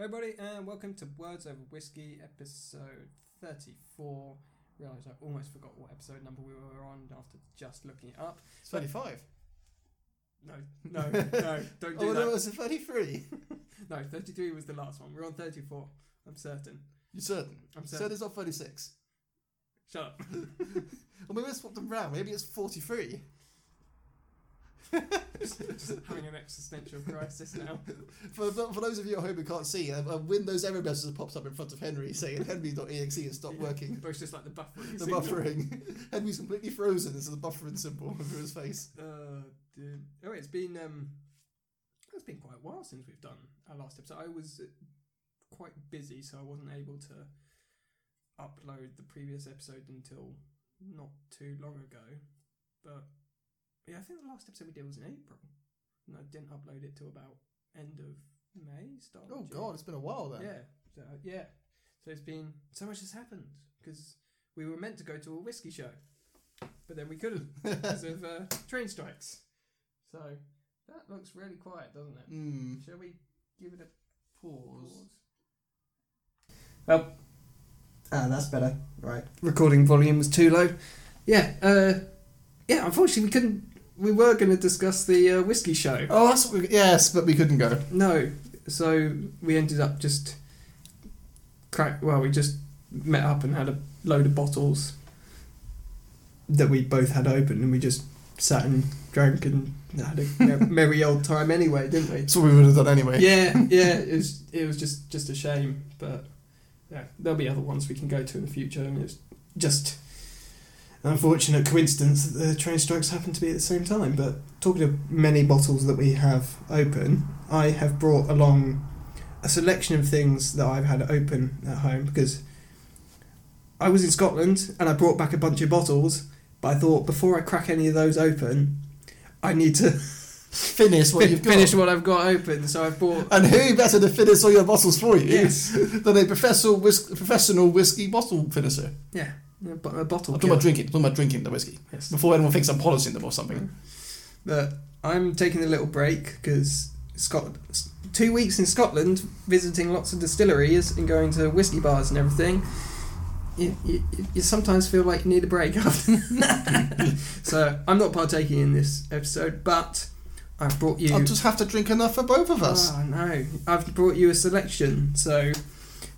everybody, and welcome to Words Over Whiskey, episode 34. Realised I almost forgot what episode number we were on after just looking it up. It's 35. No, no, no, don't oh, do oh, that. no, it's a 33. No, 33 was the last one. We're on 34. I'm certain. You're certain? I'm Said certain. it's not 36. Shut up. Or maybe I swapped them around. Maybe it's 43. Just, just having an existential crisis now. For, for those of you at home who can't see, a, a Windows error message pops up in front of Henry saying Henry.exe has stopped working. But it's just like the buffering. The signal. buffering. Henry's completely frozen. This is the buffering symbol over his face. Uh, dude. Oh, it's been um, it's been quite a while since we've done our last episode. I was uh, quite busy, so I wasn't able to upload the previous episode until not too long ago. But yeah, I think the last episode we did was in April, and I didn't upload it till about end of May. Start. Oh, June. God, it's been a while then. Yeah. So yeah. So it's been so much has happened because we were meant to go to a whiskey show, but then we couldn't because of uh, train strikes. So that looks really quiet, doesn't it? Mm. Shall we give it a Pause. pause? Well, ah, that's better. Right, recording volume was too low. Yeah, uh, yeah. Unfortunately, we couldn't. We were going to discuss the uh, whiskey show. Oh, that's yes, but we couldn't go. No, so we ended up just crack. Well, we just met up and had a load of bottles that we both had open, and we just sat and drank and had a merry old time anyway, didn't we? That's what we would have done anyway. Yeah, yeah. It was it was just just a shame, but yeah, there'll be other ones we can go to in the future. And it's just unfortunate coincidence that the train strikes happen to be at the same time. But talking of many bottles that we have open, I have brought along a selection of things that I've had open at home because I was in Scotland and I brought back a bunch of bottles. But I thought before I crack any of those open, I need to Finish what you've got. finish what I've got open. So I've bought And who better to finish all your bottles for you Yes. than a professional, whis- professional whiskey bottle finisher? Yeah, a, a bottle. I'm talking about drinking. I'm talking about drinking the whiskey Yes. before anyone thinks I'm polishing them or something. But I'm taking a little break because Scot- two weeks in Scotland, visiting lots of distilleries and going to whiskey bars and everything. You, you, you sometimes feel like you need a break after. so I'm not partaking in this episode, but I've brought you. I'll just have to drink enough for both of us. Ah, oh no! I've brought you a selection. So,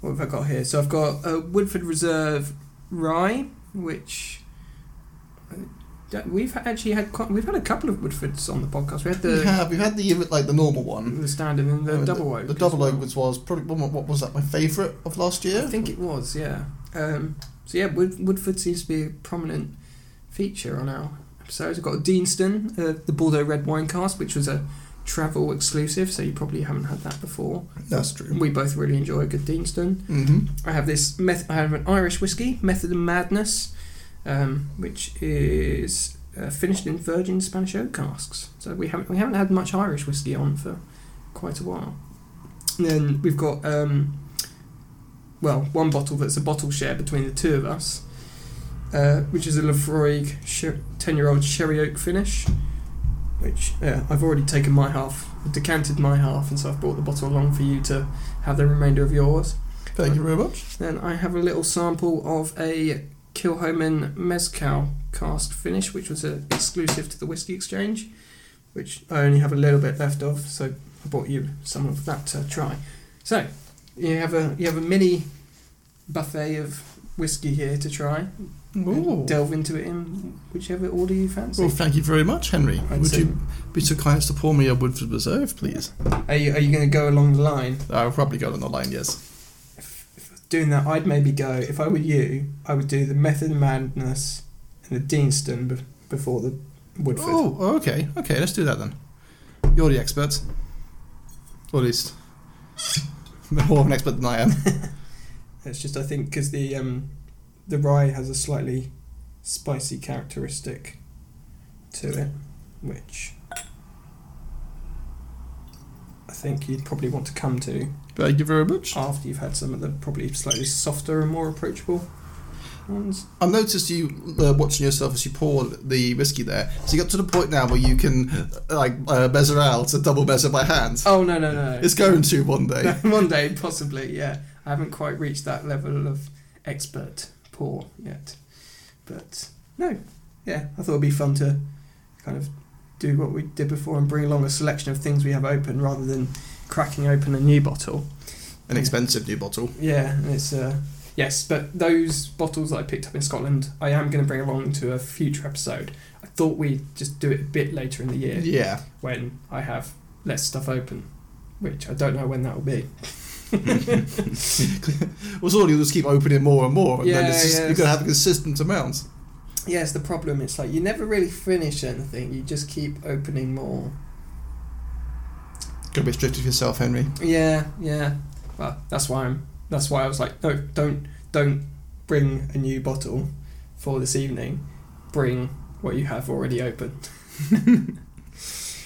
what have I got here? So I've got a Woodford Reserve Rye, which uh, we've actually had. Quite, we've had a couple of Woodfords on the podcast. We had the we have We've had the like the normal one. the standard and the Uh, double oak. The as double oak well. was, was probably what was that? My favourite of last year. I think it was. Yeah. Um, so yeah, Wood, Woodford seems to be a prominent feature on our episodes. We've got a Deanston, uh, the Bordeaux Red Wine cast, which was a travel exclusive. So you probably haven't had that before. That's true. We both really enjoy a good Deanston. hmm I have this. Meth- I have an Irish whiskey, Method and Madness, um, which is uh, finished in virgin Spanish oak casks. So we haven't we haven't had much Irish whiskey on for quite a while. And then we've got um, well one bottle that's a bottle share between the two of us, uh, which is a Laphroaig ten year old sherry oak finish. Which uh, I've already taken my half, decanted my half, and so I've brought the bottle along for you to have the remainder of yours. Thank you very much. Then I have a little sample of a Kilchoman Mezcal cask finish, which was a exclusive to the Whiskey Exchange, which I only have a little bit left of, so I bought you some of that to try. So you have a you have a mini buffet of whiskey here to try. Delve into it in whichever order you fancy. Well, thank you very much, Henry. I'd Would say- you be so kind as to pour me a Woodford Reserve, please? Are you, are you going to go along the line? I'll probably go on the line, yes. If, if doing that, I'd maybe go. If I were you, I would do the Method Madness and the Deanston be- before the Woodford. Oh, okay. Okay, let's do that then. You're the expert. Or at least more of an expert than I am. It's just I think because the um, the rye has a slightly spicy characteristic to it, which I think you'd probably want to come to Thank you very much. after you've had some of the probably slightly softer and more approachable ones. I've noticed you uh, watching yourself as you pour the whiskey there. So you got to the point now where you can uh, like uh, measure out a double measure by hand. Oh no no no! It's going to one day. one day possibly. Yeah, I haven't quite reached that level of expert pour yet, but no, yeah, I thought it'd be fun to kind of do what we did before and bring along a selection of things we have open rather than cracking open a new bottle. An expensive new bottle. Yeah, and it's uh, yes, but those bottles that I picked up in Scotland, I am going to bring along to a future episode. I thought we'd just do it a bit later in the year Yeah. when I have less stuff open, which I don't know when that will be. Well, so you'll just keep opening more and more, and then Yeah, it's just, yeah, you're going to have a consistent amount. Yeah, it's the problem. It's like you never really finish anything. You just keep opening more. Got to be strict with yourself, Henry. Yeah, yeah. Well, that's why I'm. That's why I was like, no, don't, don't bring a new bottle for this evening. Bring what you have already opened.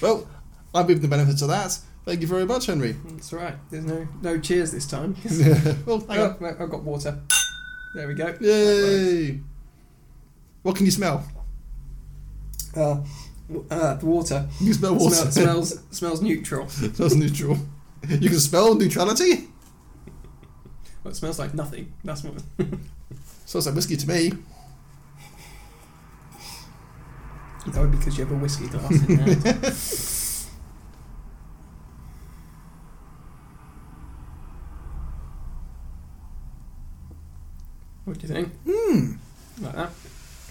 Well, I've given the benefits of that. Thank you very much, Henry. That's right. There's no no cheers this time. well, I've got water. There we go. Yay! What can you smell? Uh, uh, the water. You can smell water. Smell, smells smells neutral. smells neutral. You can smell neutrality. Well, it smells like nothing. That's what. Smells like whiskey to me. That would be because you have a whiskey glass in there. What do you think? Hmm, Like that?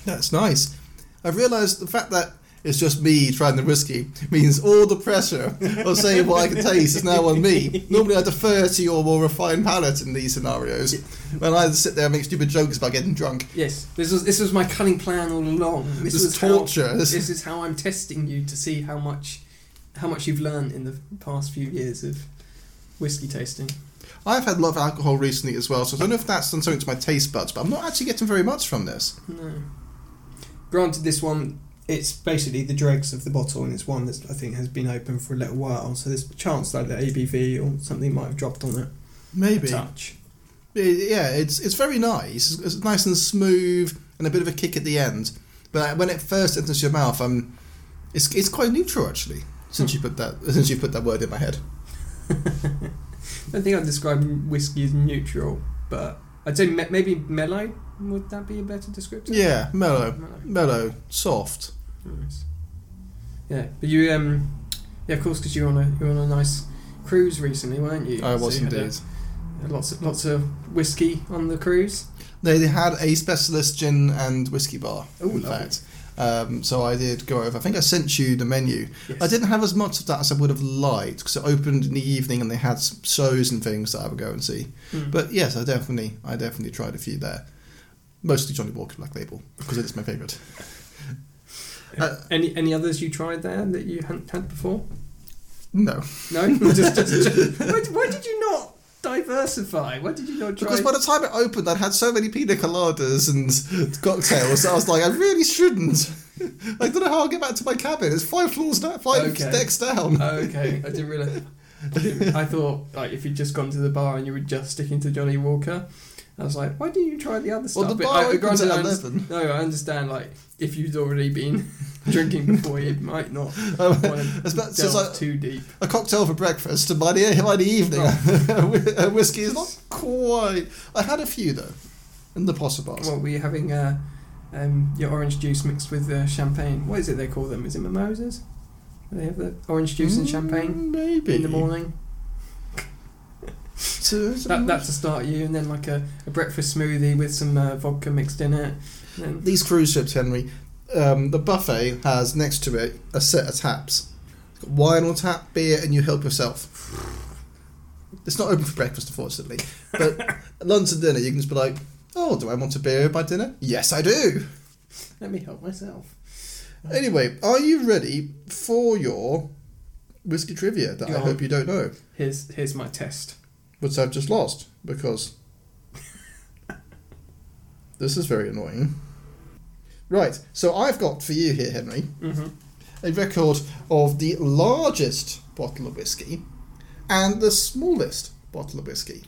that's nice. I've realised the fact that it's just me trying the whiskey means all the pressure of saying what I can taste is now on me. Normally I defer to your more refined palate in these scenarios. When I sit there and make stupid jokes about getting drunk. Yes. This was this was my cunning plan all along. This, This, was is torture. How, This- this is how I'm testing you to see how much how much you've learned in the past few years of whiskey tasting. I've had a lot of alcohol recently as well, so I don't know if that's done something to my taste buds, but I'm not actually getting very much from this. No. Granted, this one it's basically the dregs of the bottle, and it's one that I think has been open for a little while. So there's a chance that the ABV or something might have dropped on it. Maybe. Touch. It- yeah, it's it's very nice. It's nice and smooth, and a bit of a kick at the end. But when it first enters your mouth, um, it's it's quite neutral actually. Since you put that since you put that word in my head. I don't think I'd describe whiskey as neutral, but I'd say me- maybe mellow. Would that be a better description? Yeah, mellow, Mellow. mellow, soft. Nice. Yeah, but you um, yeah, of course, because you were on a you were on a nice cruise recently, weren't you? I was So you had a- indeed. lots of lots of whiskey on the cruise. They, they had a specialist gin and whiskey bar. Ooh, in lovely. fact. Um, so I did go over. I think I sent you the menu. Yes. I didn't have as much of that as I would have liked because it opened in the evening and they had shows and things that I would go and see. Mm. But yes, I definitely, I definitely tried a few there. Mostly Johnnie Walker Black Label because it is my favourite. uh, any any others you tried there that you hadn't had before? No, No, just, just, just why, why did you not diversify? Why did you not try? because by the time it opened, I'd had so many pina coladas and cocktails. I was like, I really shouldn't. I don't know how I'll get back to my cabin. It's five floors down, five Okay. decks down. Okay, I didn't realise. I thought like if you'd just gone to the bar and you were just sticking to Johnny Walker, I was like, why didn't you try the other stuff? well, the But bar I- opens at eleven. No, I understand. Like if you'd already been drinking before, you might not Um, want to it's about- so delve like too deep. a cocktail for breakfast, and by the by the evening, a whiskey is not quite. I had a few though, in the posse bars. What were you having? Uh, um, your orange juice mixed with uh, champagne. What is it they call them? Is it mimosas? Do they have the orange juice and champagne Mm, maybe in the morning. So- That, that to start you, and then like a, a breakfast smoothie with some uh, vodka mixed in it. These cruise ships, Henry, um, the buffet has next to it a set of taps. It's got wine on tap, beer, and you help yourself. It's not open for breakfast, unfortunately. But lunch and dinner, you can just be like, oh, do I want a beer my dinner? Yes, I do. let me help myself. Anyway, are you ready for your whiskey trivia that Go I on. hope you don't know? Here's here's my test. Which I've just lost because this is very annoying. Right, so I've got for you here, Henry, Mm-hmm. a record of the largest bottle of whiskey and the smallest bottle of whiskey.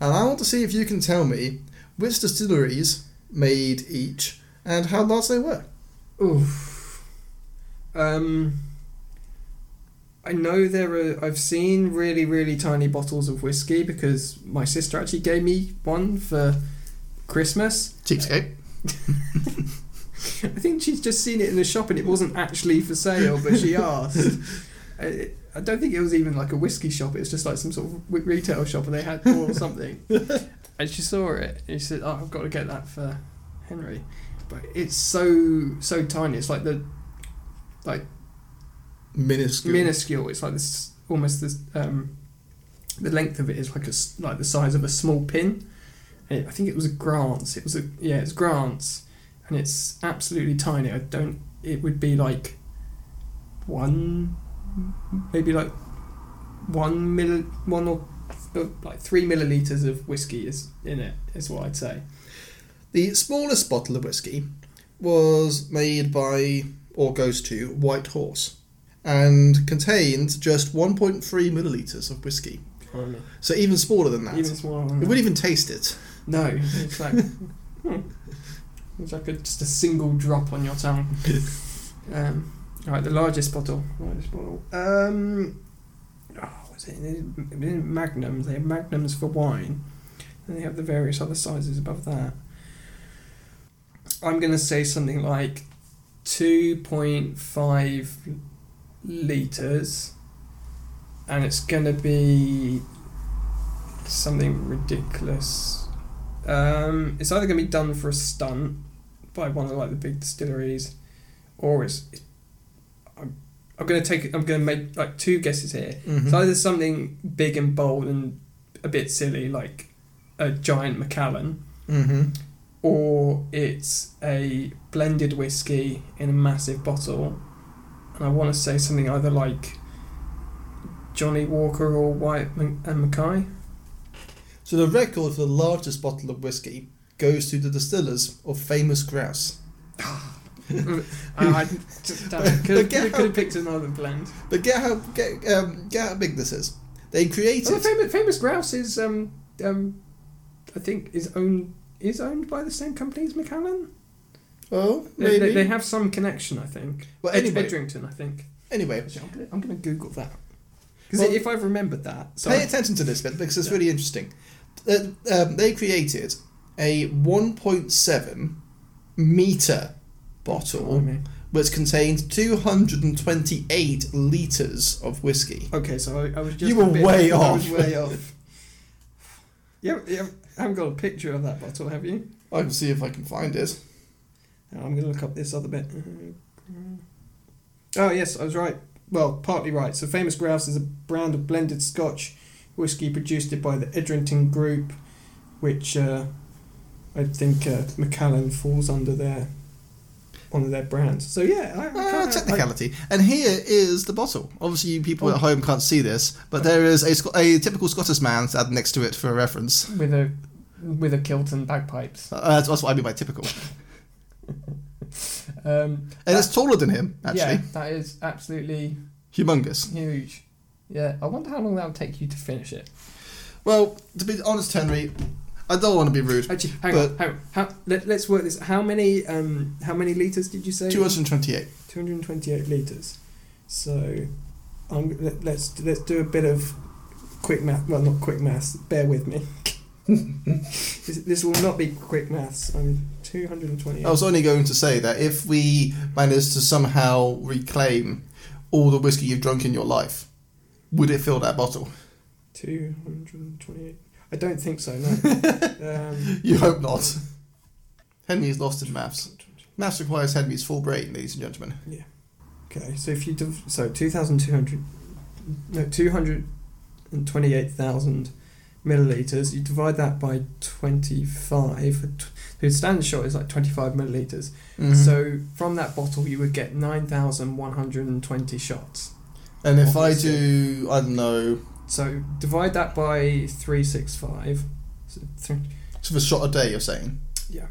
And I want to see if you can tell me which distilleries made each, and how large they were. Oof. Um, I know there are. I've seen really, really tiny bottles of whiskey because my sister actually gave me one for Christmas. Cheapskate. I think she's just seen it in the shop and it wasn't actually for sale, but she asked. I, I don't think it was even like a whiskey shop. It was just like some sort of retail shop, and they had or something. and she saw it, and she said, "Oh, I've got to get that for Henry." But it's so so tiny. It's like the like Minuscule. minuscule. It's like this almost this um, the length of it is like a like the size of a small pin. It- I think it was a Grants. It was a yeah, it's Grants, and it's absolutely tiny. I don't. It would be like one, maybe like one mill, one or uh, like three milliliters of whiskey is in it. Is what I'd say. The smallest bottle of whiskey was made by, or goes to, White Horse, and contained just 1.3 millilitres of whiskey. So even smaller than that. Even smaller. Than it that. wouldn't even taste it. No, it's like hmm. it's like a, just a single drop on your tongue. Um, all right, the largest bottle. Largest bottle. Um, oh, what's it? It is Magnums. They have Magnums for wine, and they have the various other sizes above that. I'm going to say something like two point five liters, and it's going to be something ridiculous. Um, it's either going to be done for a stunt by one of like the big distilleries, or it's. it's I'm, I'm going to take. I'm going to make like two guesses here. Mhm. It's either something big and bold and a bit silly, like a giant Macallan, Mm-hmm. or it's a blended whiskey in a massive bottle. And I want to say something either like Johnnie Walker or Whyte Mc- and Mackay. So the record for the largest bottle of whiskey goes to the distillers of Famous Grouse. I, I just, it, could, could, could have picked another blend. But get how get um, get how big this is. They created. famous, famous Grouse is um um, I think is owned is owned by the same company as Macallan. Oh, They, maybe. they, they have some connection, I think. Well, Ed- anyway. Edrington, I think. anyway, Actually, I'm gonna, I'm gonna Google that because Well- if I've remembered that, so pay attention to this bit because it's Yeah. really interesting. Uh, um, they created a 1.7 meter bottle Blimey. which contained 228 liters of whiskey. Okay, so I, I was just You were bit- way I was off. way off. Yeah, yeah, I haven't got a picture of that bottle, have you? I can see if I can find it. I'm going to look up this other bit. Oh, yes, I was right. Well, partly right. So, Famous Grouse is a brand of blended Scotch whisky produced by the Edrington Group, which uh, I think uh, Macallan falls under their one of their brands. So, yeah, I, I kinda- technicality. and here is the bottle. Obviously, you people Oh. at home can't see this, but there is a, a typical Scottish man added next to it for reference. With a with a kilt and bagpipes. Uh, that's, that's what I mean by typical. Um, And it's taller than him, actually. yeah, that is absolutely Humongous. huge. Yeah, I wonder how long that would take you to finish it. Well, to be honest, Henry, I don't want to be rude. Actually, hang on, hang on. How, let, let's work this. How many um how many liters did you say? 228. 228 liters. So, I'm, let, let's let's do a bit of quick math. Well, not quick maths. Bear with me. this, this will not be quick maths. I'm 228. I was only going to say that if we managed to somehow reclaim all the whiskey you've drunk in your life, would it fill that bottle? 228. I don't think so, no. um, you hope not. Henry is lost in maths. Maths requires Henry's full brain, ladies and gentlemen. Yeah. Okay, so if you div- so 2,200, no, 228,000 milliliters. You divide that by 25. The standard shot is like 25 milliliters. Mm-hmm. So from that bottle, you would get 9,120 shots. And if I do, I don't know. So divide that by 365. So, three, so shot a day, you're saying? Yeah.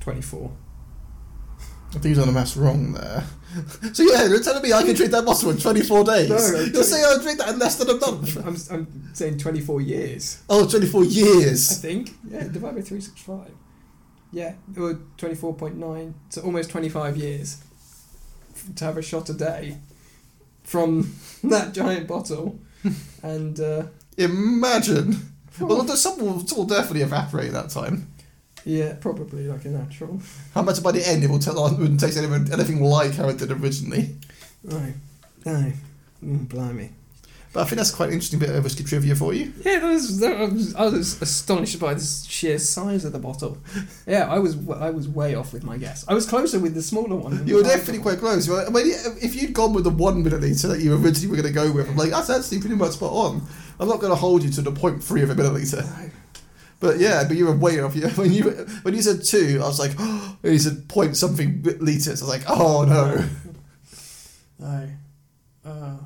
24. These are the mass wrong there. So yeah, you're telling me I can drink that bottle in 24 days? No, you're saying I drink that in less than a month. I'm, I'm saying 24 years. Oh, 24 years. I think. Yeah, divide by 365. Yeah, or 24.9. So almost 25 years to have a shot a day from that giant bottle. and uh, imagine. Well, some will, some will definitely evaporate that time yeah, probably like a natural. How much by the end it will tell it wouldn't taste anything, anything like how it did originally. Right. No. Mm, blimey. But I think that's quite an interesting bit of whiskey trivia for you. Yeah, that was, that was, I was astonished by the sheer size of the bottle. Yeah, I was I was way off with my guess. I was closer with the smaller one. than You were definitely one. quite close. I mean, if you'd gone with the one milliliter that you originally were going to go with, I'm like, that's actually pretty much spot on. I'm not going to hold you to the point three of a milliliter. No. But yeah, but you were way off. You- When you when you said two, I was like, oh, you said point something liters. I was like, oh no. No. Uh,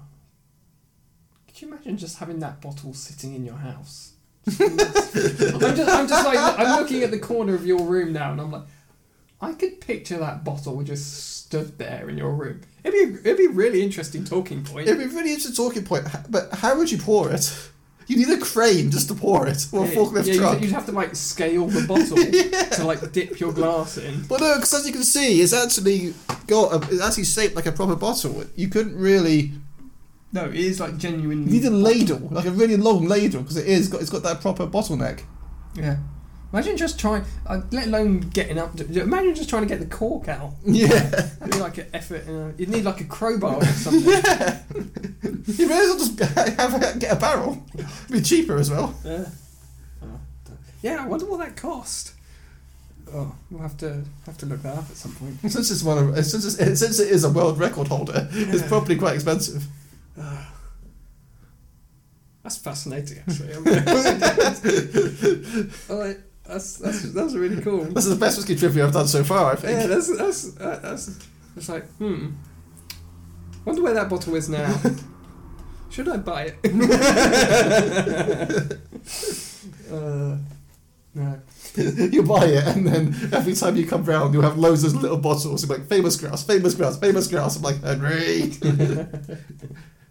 could you imagine just having that bottle sitting in your house? I'm just, I'm just like, I'm looking at the corner of your room now, and I'm like, I could picture that bottle just stood there in your room. It'd be, it'd be really interesting talking point. It'd be really interesting talking point. But how would you pour it? You need a crane just to pour it, or a Yeah, forklift yeah, truck. You'd, you'd have to like scale the bottle to like dip your glass in. But no, because as you can see, it's actually got a, it's actually shaped like a proper bottle. You couldn't really. No, it is like genuinely. You need a ladle, like a really long ladle, because it is got it's got that proper bottleneck. Yeah. Imagine just trying, uh, let alone getting up. To, imagine just trying to get the cork out. Yeah, It'd be like an effort. You know, you'd need like a crowbar or something. yeah. you may as well just have a, get a barrel. It'd be cheaper as well. Yeah. Oh, yeah, I wonder what that cost. Oh, we'll have to have to look that up at some point. Since it's one of since it's, since it is a world record holder, it's Yeah. probably quite expensive. Ah. that's fascinating, actually. oh, that's that's that's really cool. This is the best whiskey trivia I've done so far. I think. Yeah, that's that's that's. It's like, hmm. Wonder where that bottle is now. Should I buy it? uh, no. you buy it, and then every time you come round, you'll have loads of little bottles. You'll be like famous grouse, famous grouse, famous grouse. I'm like Henry.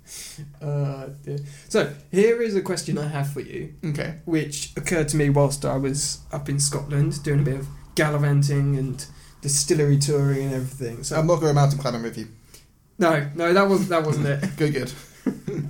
Uh, dear. So here is a question I have for you, okay. which occurred to me whilst I was up in Scotland doing a bit of gallivanting and distillery touring and everything. So I'm not going mountain climbing with you. no, no, that was that wasn't it. Good, good.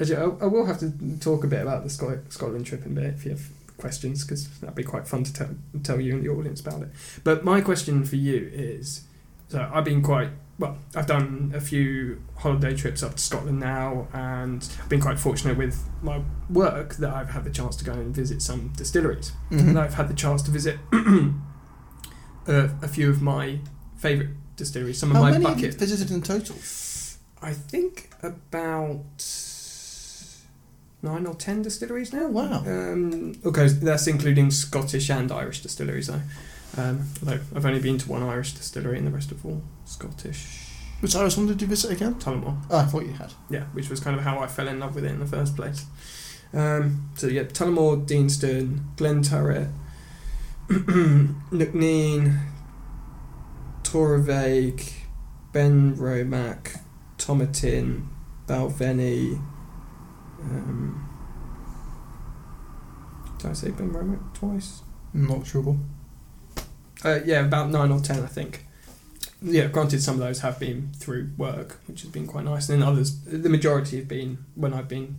Actually, I, I will have to talk a bit about the Scot- Scotland trip in a bit if you have questions, because that'd be quite fun to tell, tell you and the audience about it. But my question for you is so I've been quite, well, I've done a few holiday trips up to Scotland now, and I've been quite fortunate with my work that I've had the chance to go and visit some distilleries. Mhm. And I've had the chance to visit a, a few of my favourite distilleries, some of my many have you visited in total? I think about nine or ten distilleries now. Oh, wow. Um, okay, that's including Scottish and Irish distilleries, though. Um, although I've only been to one Irish distillery, and the rest of all Scottish. Which Irish one did you visit again? Tullamore, Oh, I thought you had. yeah, which was kind of how I fell in love with it in the first place. Um, so yeah, Tullamore, Deanston, Glenturret, Knockneen, Torabhaig, Ben Romac, Tomatin, Balvenie. Um, did I say Benromach twice? Not sure. Uh, yeah, about nine or ten, I think. Yeah, granted, some of those have been through work, which has been quite nice, and then others, the majority have been when I've been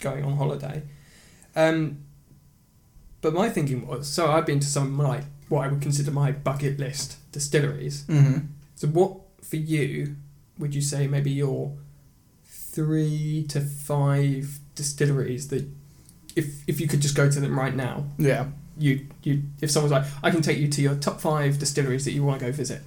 going on holiday. Um, but my thinking was, so I've been to some of my what I would consider my bucket list distilleries. Mm-hmm. So, what for you would you say maybe your three to five distilleries that, if if you could just go to them right now, Yeah. you you if someone's like, I can take you to your top five distilleries that you want to go visit,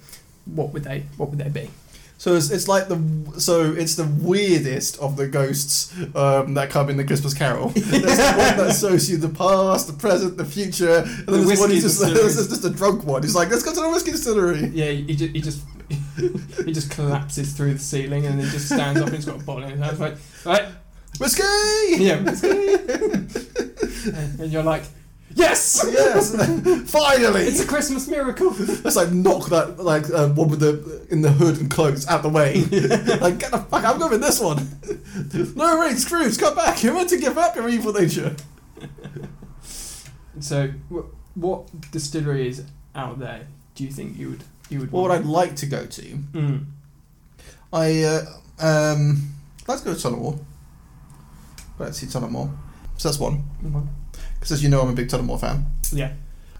what would they what would they be? So it's, it's like the so it's the weirdest of the ghosts um, that come in the Christmas Carol. There's the one that shows you the past, the present, the future, and The then there's one who's just, there's just a drunk one. He's like, let's go to the whiskey distillery. Yeah, he just he just he just collapses through the ceiling and then just stands up and he's got a bottle in his hand. It's like, right, Whiskey. yeah, whiskey. and you're like, Yes! Yes, finally. It's a Christmas miracle. Let's like knock that like uh, one with the in the hood and cloaks out the way. like get the fuck! I'm going with this one. no, wait, Scrooge, come back! You're meant to give up your evil nature. So, wh- what distilleries out there do you think you would you would? What would I want? like to go to? Mm. I uh, um, let's go to Tullamore. Let's see Tullamore. So that's one. Mhm. Because as you know, I'm a big Tullamore fan. Yeah.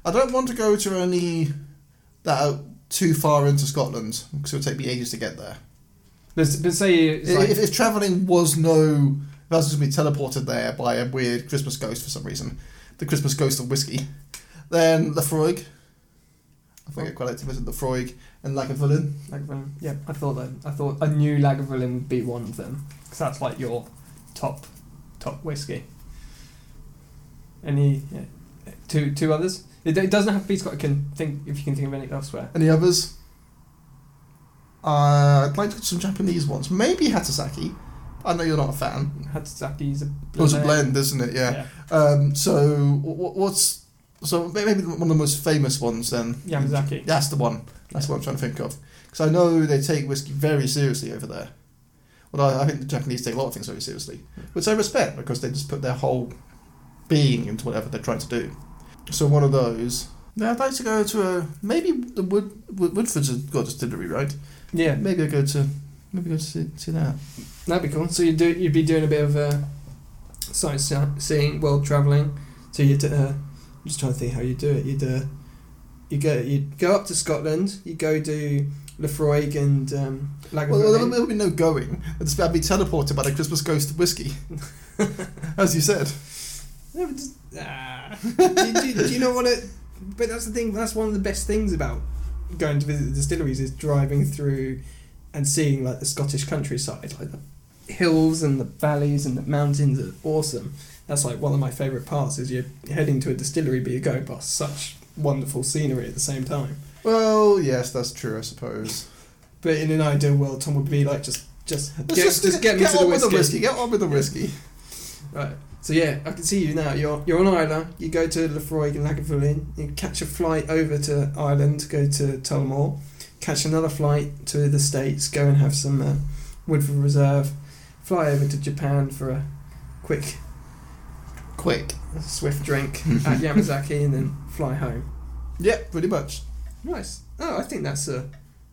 I don't want to go to any that are too far into Scotland because it would take me ages to get there. But, but say it's like, if, if travelling was no, if I was to be teleported there by a weird Christmas ghost for some reason, the Christmas ghost of whiskey, then Laphroaig. I think I'd quite like to visit Laphroaig and Lagavulin. Lagavulin. Yeah, I thought that. I thought I knew Lagavulin would be one of them because that's like your top top whiskey. Any yeah, two two others? It, it doesn't have to be Scott. I can think if you can think of any elsewhere. Any others? Uh, I'd like to some Japanese ones. Maybe Hatasaki. I know you're not a fan. Hatsusaki's a It was a blend, isn't it? Yeah. Um, so wh- wh- what's so maybe one of the most famous ones then? Yamazaki. That's the one. That's what I'm trying to think of. Because I know they take whiskey very seriously over there. Well, I, I think the Japanese take a lot of things very seriously, which I respect because they just put their whole being into whatever they're trying to do. So one of those. Yeah, I'd like to go to a maybe the Wood, Wood Woodford's a got a distillery, right? Yeah, Maybe I go to maybe go to see, see that. that'd be cool. So you do you'd be doing a bit of uh, sightseeing, world traveling. So you'd uh, I'm just trying to think how you do it. You'd uh, you go you go up to Scotland. You go do Laphroaig and um, Lagavulin. Well, there will be no going. I'd be teleported by the Christmas ghost of whiskey, as you said. No, but just, ah. do, do, do you not want to? But that's the thing. That's one of the best things about going to visit the distilleries is driving through and seeing like the Scottish countryside, like the hills and the valleys and the mountains are awesome. That's like one of my favourite parts. Is you're heading to a distillery, but you're going past such wonderful scenery at the same time. Well, yes, that's true, I suppose. But in an ideal world, Tom would be like just just Let's get, just, get me to on the with the whiskey. whiskey. Get on with the whiskey. Right. So yeah, I can see you now. You're you're on Islay. You go to Laphroaig and Lagavulin. You catch a flight over to Ireland. Go to Tullamore. Catch another flight to the States. Go and have some uh, Woodford Reserve. Fly over to Japan for a quick, Quick. swift drink at Yamazaki, and then fly home. Yeah, pretty much. Nice. Oh, I think that's a,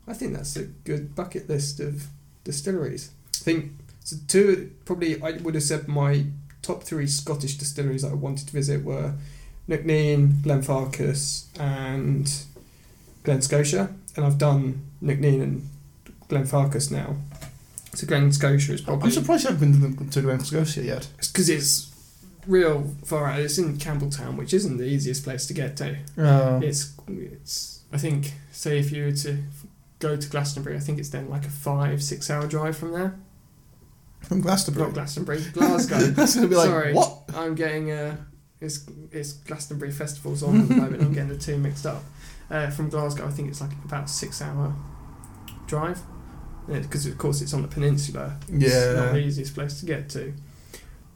I think that's a good bucket list of distilleries. I think so. Two probably I would have said my top three Scottish distilleries that I wanted to visit were Knockneen, Glenfarclas, and Glen Scotia, and I've done Knockneen and Glenfarclas now. So Glen Scotia is probably I'm surprised you haven't been to, to Nova Scotia yet. It's because it's real far out. It's in Campbeltown, which isn't the easiest place to get to. Uh, It's it's. I think say if you were to go to Glastonbury, I think it's then like a five six hour drive from there. From Glastonbury. Not Glastonbury, Glasgow. That's going to be like, Sorry. what? I'm getting uh, it's it's Glastonbury festivals on at the moment. I'm getting the two mixed up. Uh, from Glasgow, I think it's like about a six hour drive. Because of course it's on the peninsula. It's Yeah. not the easiest place to get to.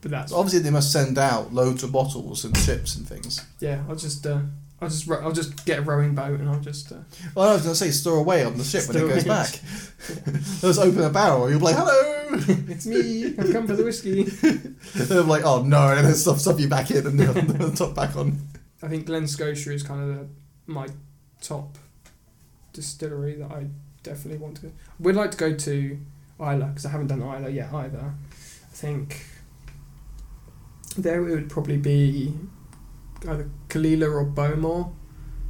But that's obviously, they must send out loads of bottles and chips and things. yeah. I'll just uh, I'll just I'll just get a rowing boat and I'll just uh, Well, I was going to say, store away on the ship when it goes away. back. Let's open a barrel. You'll be like, hello. it's me. I've come for the whiskey. They're like, oh no, and then stuff, stuff you back in and then the top back on. I think Glen Scotia is kind of the, my top distillery that I definitely want to. We'd like to go to Islay because I haven't done Islay yet either. I think there it would probably be either Caol Ila or Bowmore,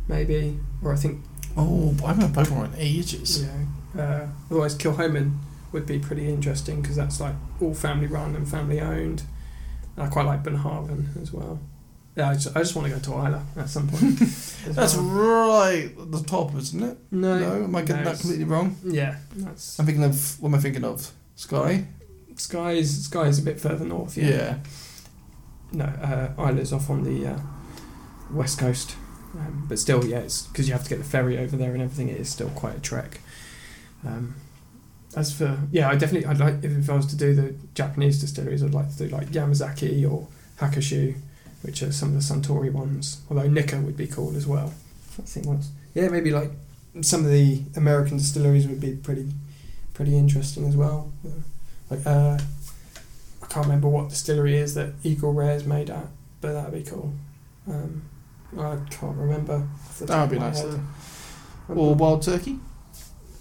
maybe, or I think Oh, I haven't had Pokemon in ages. yeah. Uh, otherwise, Kilchoman would be pretty interesting because that's like all family run and family owned. I quite like Bunnahabhain as well. Yeah, I just, I just want to go to Islay at some point. That's well. right at the top, isn't it? No, No, am I getting no, that completely wrong? Yeah, that's I'm thinking of what am I thinking of? Skye. Skye is Skye is a bit further north. Yeah. Yeah. No, uh, Islay's off on the uh, west coast, um, but still, yeah, it's because you have to get the ferry over there and everything. It is still quite a trek. Um, as for yeah, I definitely I'd like if, I was to do the Japanese distilleries, I'd like to do like Yamazaki or Hakushu. which are some of the Suntory ones. Although Nikka would be cool as well. I think what's yeah maybe like some of the American distilleries would be pretty pretty interesting as well. Like uh, I can't remember what distillery is that Eagle Rare's made at, but that'd be cool. Um, I can't remember. the That would be nice. though. Or wild turkey.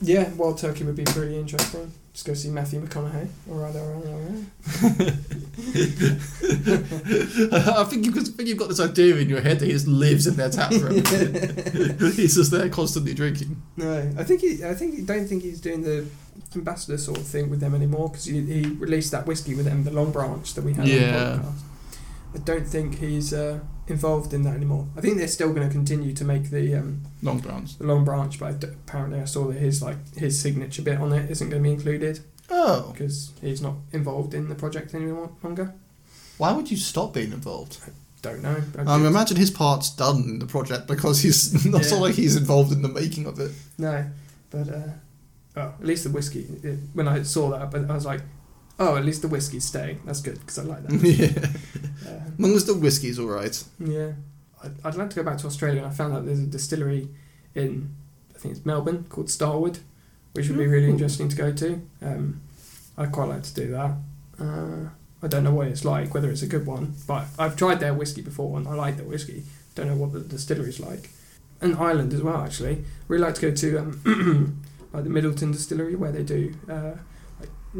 Yeah, Wild Turkey would be pretty interesting. Just go see Matthew McConaughey. All right, all right, all right. I think you've, got, I think you've got this idea in your head that he just lives in their tap room. He's just there constantly drinking. No, I think he. I think. Don't think he's doing the ambassador sort of thing with them anymore because he, he released that whiskey with them, the Long Branch that we had Yeah. on the podcast. I don't think he's uh, involved in that anymore. I think they're still going to continue to make the um, Long branch. the Long Branch, but I d- apparently I saw that his like his signature bit on it isn't going to be included Oh, because he's not involved in the project any more longer. why would you stop being involved? I don't know. I Um, imagine his part's done in the project because he's not Yeah. like he's involved in the making of it. No, but uh, oh, at least the whiskey. It, when I saw that, but I was like, oh, at least the whiskey's staying. That's good because I like that. yeah, uh, as long as the whiskey's all right. yeah, I'd, I'd like to go back to Australia, and I found out there's a distillery in, I think it's Melbourne, called Starward, which would be really interesting to go to. Um, I'd quite like to do that. Uh, I don't know what it's like, whether it's a good one, but I've tried their whiskey before, and I like their whiskey. Don't know what the distillery's like. And Ireland as well, actually. Really like to go to um, like the Midleton distillery where they do uh,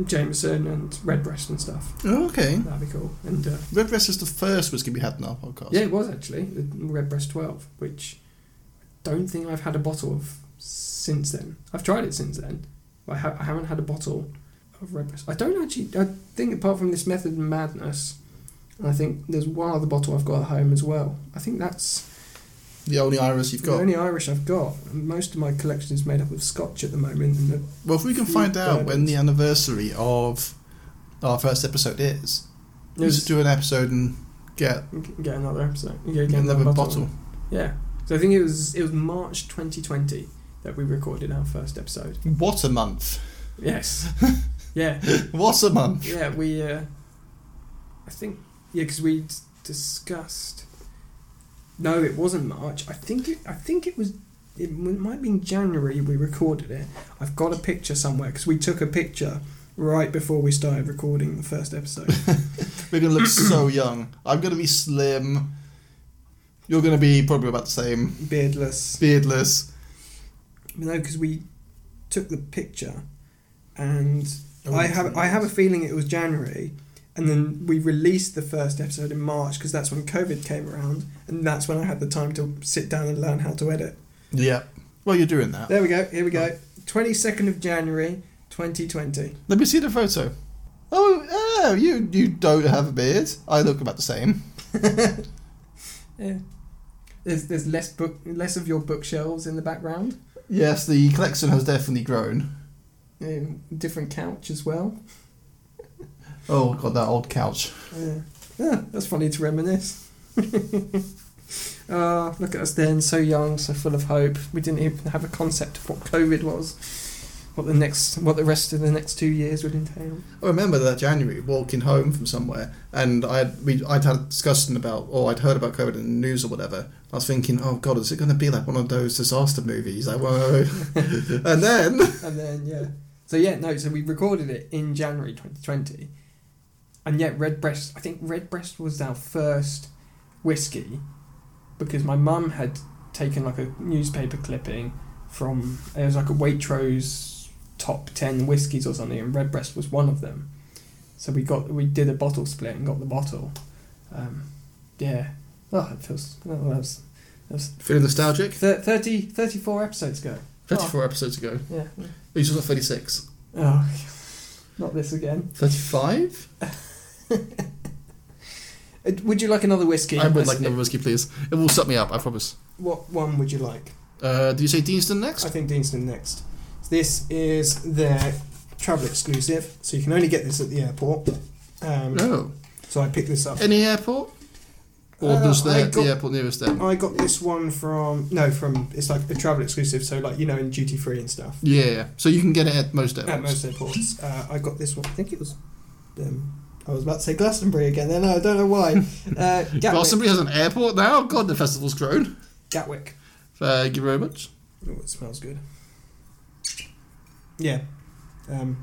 Jameson and Redbreast and stuff. Oh, okay. That'd be cool. And uh, Redbreast is the first whiskey we had in our podcast. yeah, it was actually the Redbreast 12, which I don't think I've had a bottle of since then. I've tried it since then, but I, ha- I haven't had a bottle of Redbreast. I don't actually. I think apart from this Method Madness, and I think there's one other bottle I've got at home as well. I think that's The only Irish you've got. the only Irish I've got. Most of my collection is made up of Scotch at the moment, Well, if we can find out when the anniversary of our first episode is, let's just do an episode and get get another episode. Yeah, get another another bottle. Yeah. So I think it was it was March 2020 that we recorded our first episode. What a month! Yes. yeah. What a month! Yeah. We. Uh, I think yeah, because we discussed. No, it wasn't March. I think it. I think it was. It might have been January we recorded it. I've got a picture somewhere because we took a picture right before we started recording the first episode. We're gonna look so young. I'm gonna be slim. You're gonna be probably about the same. Beardless. Beardless. No, because we took the picture, and I have I have a feeling it was January, and then mm. we released the first episode in March because that's when COVID came around, and that's when I had the time to sit down and learn how to edit. Yeah. Well, you're doing that. There we go. Here we go. Twenty second of January, twenty twenty. Let me see the photo. Oh, oh, you you don't have a beard. I look about the same. Yeah. There's there's less book less of your bookshelves in the background. Yes, the collection has definitely grown. Different couch as well. Oh god, that old couch. Yeah. yeah, that's funny to reminisce. Ah, look at us then, so young, so full of hope. We didn't even have a concept of what COVID was, what the next, what the rest of the next two years would entail. I remember that January walking home from somewhere, and I'd we I'd had a discussion about, or I'd heard about COVID in the news or whatever. I was thinking, oh god, is it going to be like one of those disaster movies? Like, whoa, and then And then yeah, so yeah, no, so we recorded it in January 2020, and yet Redbreast, I think Redbreast was our first whiskey because my mum had taken like a newspaper clipping from it was like a Waitrose top 10 whiskies or something and Redbreast was one of them. So we got we did a bottle split and got the bottle. Um, yeah. Oh, it feels oh, that was, that was feeling nostalgic. 30, 34 episodes ago. 34 oh. episodes ago. Yeah. Oh, you just got 36. Oh. Not this again. 35? Would you like another whiskey? I would like another whiskey, please. It will set me up. I promise. What one would you like? Uh, do you say Deanston next? I think Deanston next. This is their travel exclusive, so you can only get this at the airport. Um, No. So I picked this up. Any airport? Or Uh, just I the, got- the airport nearest them? I got this one from no from it's like a travel exclusive, so like you know in duty free and stuff Yeah, yeah. So you can get it at most airports. at most airports. Uh, I got this one. I think it was um, I was about to say Glastonbury again. Then I don't know why. Uh. Glastonbury has an airport now. God, the festival's grown. Gatwick. Thank you very much. Oh, it smells good. Yeah. Um,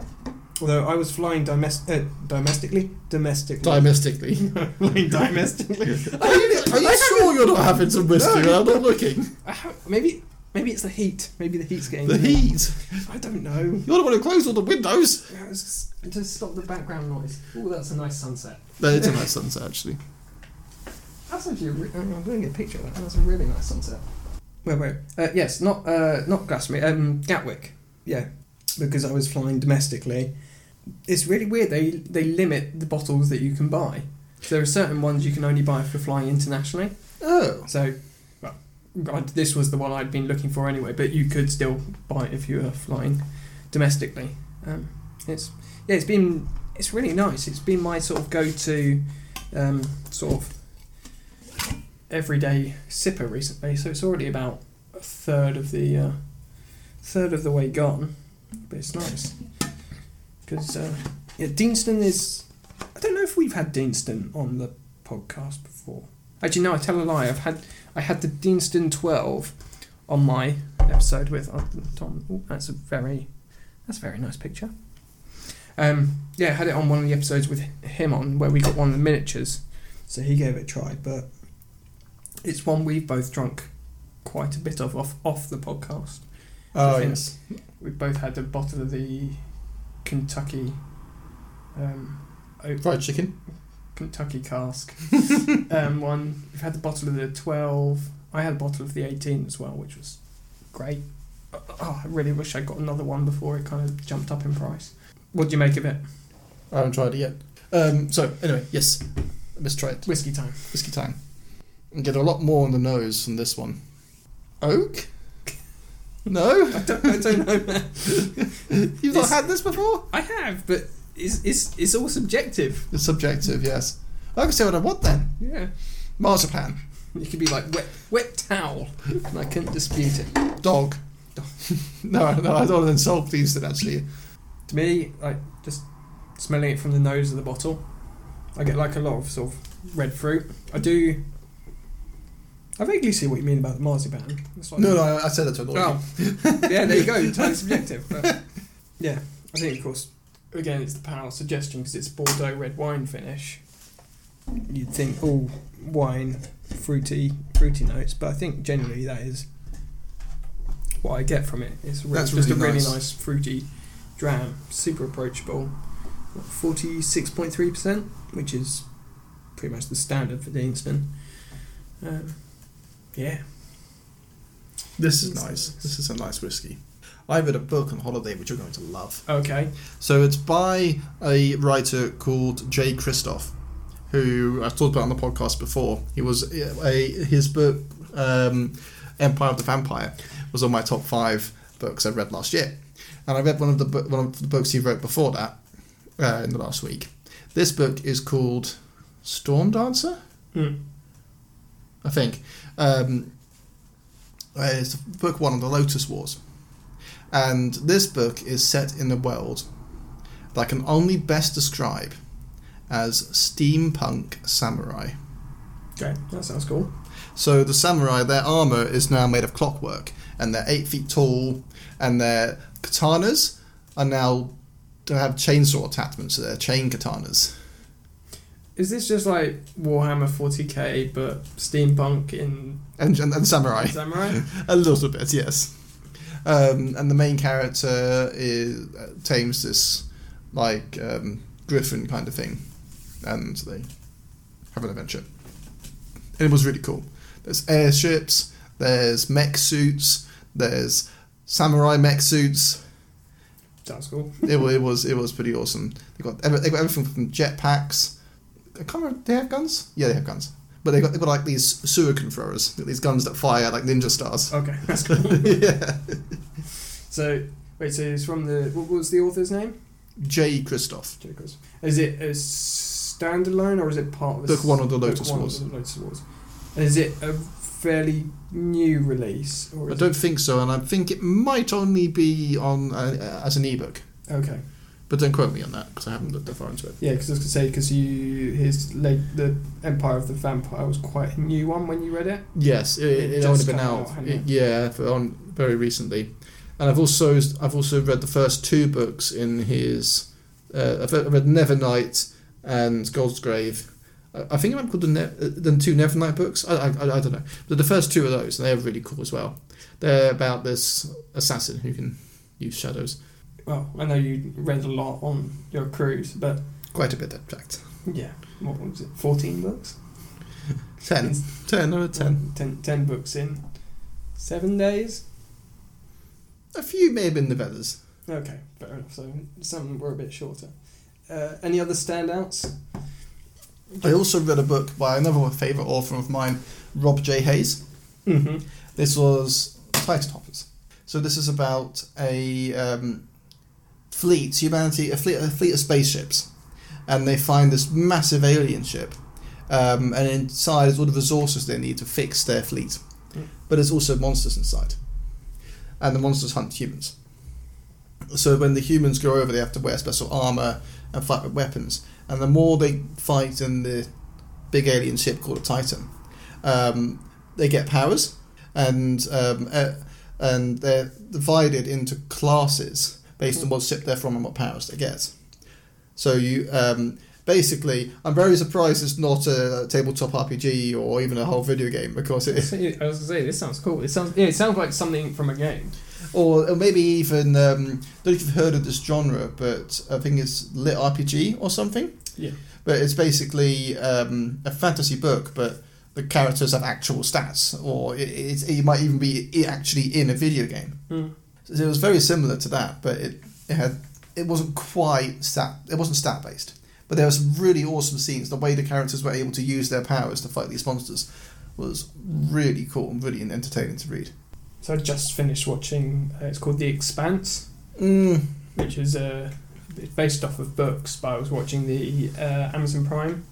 although I was flying domest- uh, domestically, domestically, Domestically. flying domestically. Are you, are you sure you're not having some whiskey? No. I'm not looking. I ha- maybe, maybe it's the heat. Maybe the heat's getting The to me. heat. I don't know. You're the one who closed all the windows. Yeah, it's just, just stop the background noise. Oh, that's a nice sunset. That is a nice sunset, actually. That's actually. A re- I'm going to get a picture of that. That's a really nice sunset. Wait, wait. Uh, yes, not uh, not Glastonbury. Um, Gatwick. Yeah, because I was flying domestically. It's really weird. They they limit the bottles that you can buy. So there are certain ones you can only buy for flying internationally. Oh. So, I, this was the one I'd been looking for anyway. But you could still buy it if you were flying domestically. Um, it's yeah, it's been it's really nice. It's been my sort of go-to um, sort of everyday sipper recently. So it's already about a third of the uh, third of the way gone, but it's nice because uh, yeah, Deanston is. I don't know if we've had Deanston on the podcast before. Actually, no, I tell a lie. I've had I had the Deanston twelve on my episode with uh, Tom. Ooh, that's a very that's a very nice picture. Um, yeah, I had it on one of the episodes with him on where we got one of the miniatures, so he gave it a try. But it's one we've both drunk quite a bit of off off the podcast. Oh, yes. We've both had a bottle of the Kentucky um, Fried chicken. Kentucky cask. um, one. We've had the bottle of the 12. I had a bottle of the 18 as well, which was great. Oh, I really wish I'd got another one before it kind of jumped up in price. What do you make of it? I haven't tried it yet. Um, so, anyway, yes. Let's try it. Whiskey time. Whiskey time. And get a lot more on the nose from this one. Oak? No? I don't, I don't know, man. You've not had this before? I have, but it's, it's, it's all subjective. It's subjective, yes. I can say what I want then. Yeah. Marzipan. It could be like wet, wet towel, and I couldn't dispute it. Dog. no, no, I don't want to insult Easton actually. To me, like just smelling it from the nose of the bottle, I get like a lot of sort of red fruit. I do. I vaguely see what you mean about the marzipan. It's like- No, no, I I said that to annoy Oh, yeah, there you go. Totally subjective, but yeah, I think of course, again, it's the panel suggestion because it's Bordeaux red wine finish. You'd think, oh, wine, fruity, fruity notes, but I think generally that is what I get from it. It's re- That's just really a really nice. nice fruity dram, super approachable. Forty six point three percent, which is pretty much the standard for Deanston. Um, yeah, This is This is nice. nice. This is a nice whiskey. I read a book on holiday which you're going to love. okay. So it's by a writer called Jay Kristoff, who I've talked about on the podcast before. He was a his book um, Empire of the Vampire was on my top five books I read last year, and I read one of the bu- one of the books he wrote before that uh, in the last week. This book is called Stormdancer. Mm. I think. Um, uh, it's book one on the Lotus Wars. And this book is set in a world that I can only best describe as steampunk samurai. Okay, that sounds cool. So the samurai, their armor is now made of clockwork, and they're eight feet tall, and their katanas are now to have chainsaw attachments, so they're chain katanas. Is this just like Warhammer 40k but steampunk in And, and, and samurai. samurai? A little bit, yes. Um, and the main character is uh, tames this like um, griffin kind of thing, and they have an adventure. And it was really cool. There's airships, there's mech suits, there's samurai mech suits. Sounds cool. It, it was it was pretty awesome. They got they got everything from jetpacks. I can't remember. They have guns. Yeah, they have guns. But they got they got like these shuriken throwers, these guns that fire like ninja stars. Okay, that's cool. yeah. so wait, so it's from the what was the author's name? J. Kristoff. Jacobs. Is it a standalone or is it part of the Book one of the book Lotus one Wars. Of the Lotus Wars. And is it a fairly new release or I don't think so, and I think it might only be on uh, as an ebook. okay? But don't quote me on that because I haven't looked that far into it. Yeah, because I was gonna say because you his like the Empire of the Vampire was quite a new one when you read it. Yes, it, It it, only been out. out, it- yeah, for on very recently, and I've also I've also read the first two books in his. Uh, I've read- Nevernight and Godsgrave. I I think I'm called the ne- uh, the two Nevernight books. I, I, I I don't know, but the first two of those and they're really cool as well. They're about this assassin who can use shadows. Well, I know you read a lot on your cruise, but Quite a bit, in fact. yeah, what was it? Fourteen books. Ten. Ten out of ten. Ten, ten books in seven days. A few may have been novellas. Okay, fair enough. So some were a bit shorter. Uh, any other standouts? I also read a book by another favourite author of mine, Rob J. Hayes. Mm-hmm. This was Titan Hoppers. So this is about a um, fleet, humanity, a fleet, a fleet of spaceships, and they find this massive alien ship, um, and inside is all the resources they need to fix their fleet. Mm. But there's also monsters inside, and the monsters hunt humans. So when the humans go over, they have to wear special armor and fight with weapons. And the more they fight in the big alien ship called a Titan, um, they get powers, and um, uh, and they're divided into classes based on what ship they're from and what powers they get. So you um, basically, I'm very surprised it's not a tabletop RPG or even a whole video game because it, I was gonna say this sounds cool. It sounds yeah, it sounds like something from a game. or, or maybe even um, don't know if you've heard of this genre, but I think it's lit RPG or something. Yeah. But it's basically um, a fantasy book, but the characters have actual stats, or it, it's, it might even be actually in a video game. Mm. So it was very similar to that, but it, it had it wasn't quite stat it wasn't stat based. But there were some really awesome scenes. The way the characters were able to use their powers to fight these monsters was really cool and really entertaining to read. So I just finished watching. Uh, it's called The Expanse, Mm, which is uh, based off of books. But I was watching the uh, Amazon Prime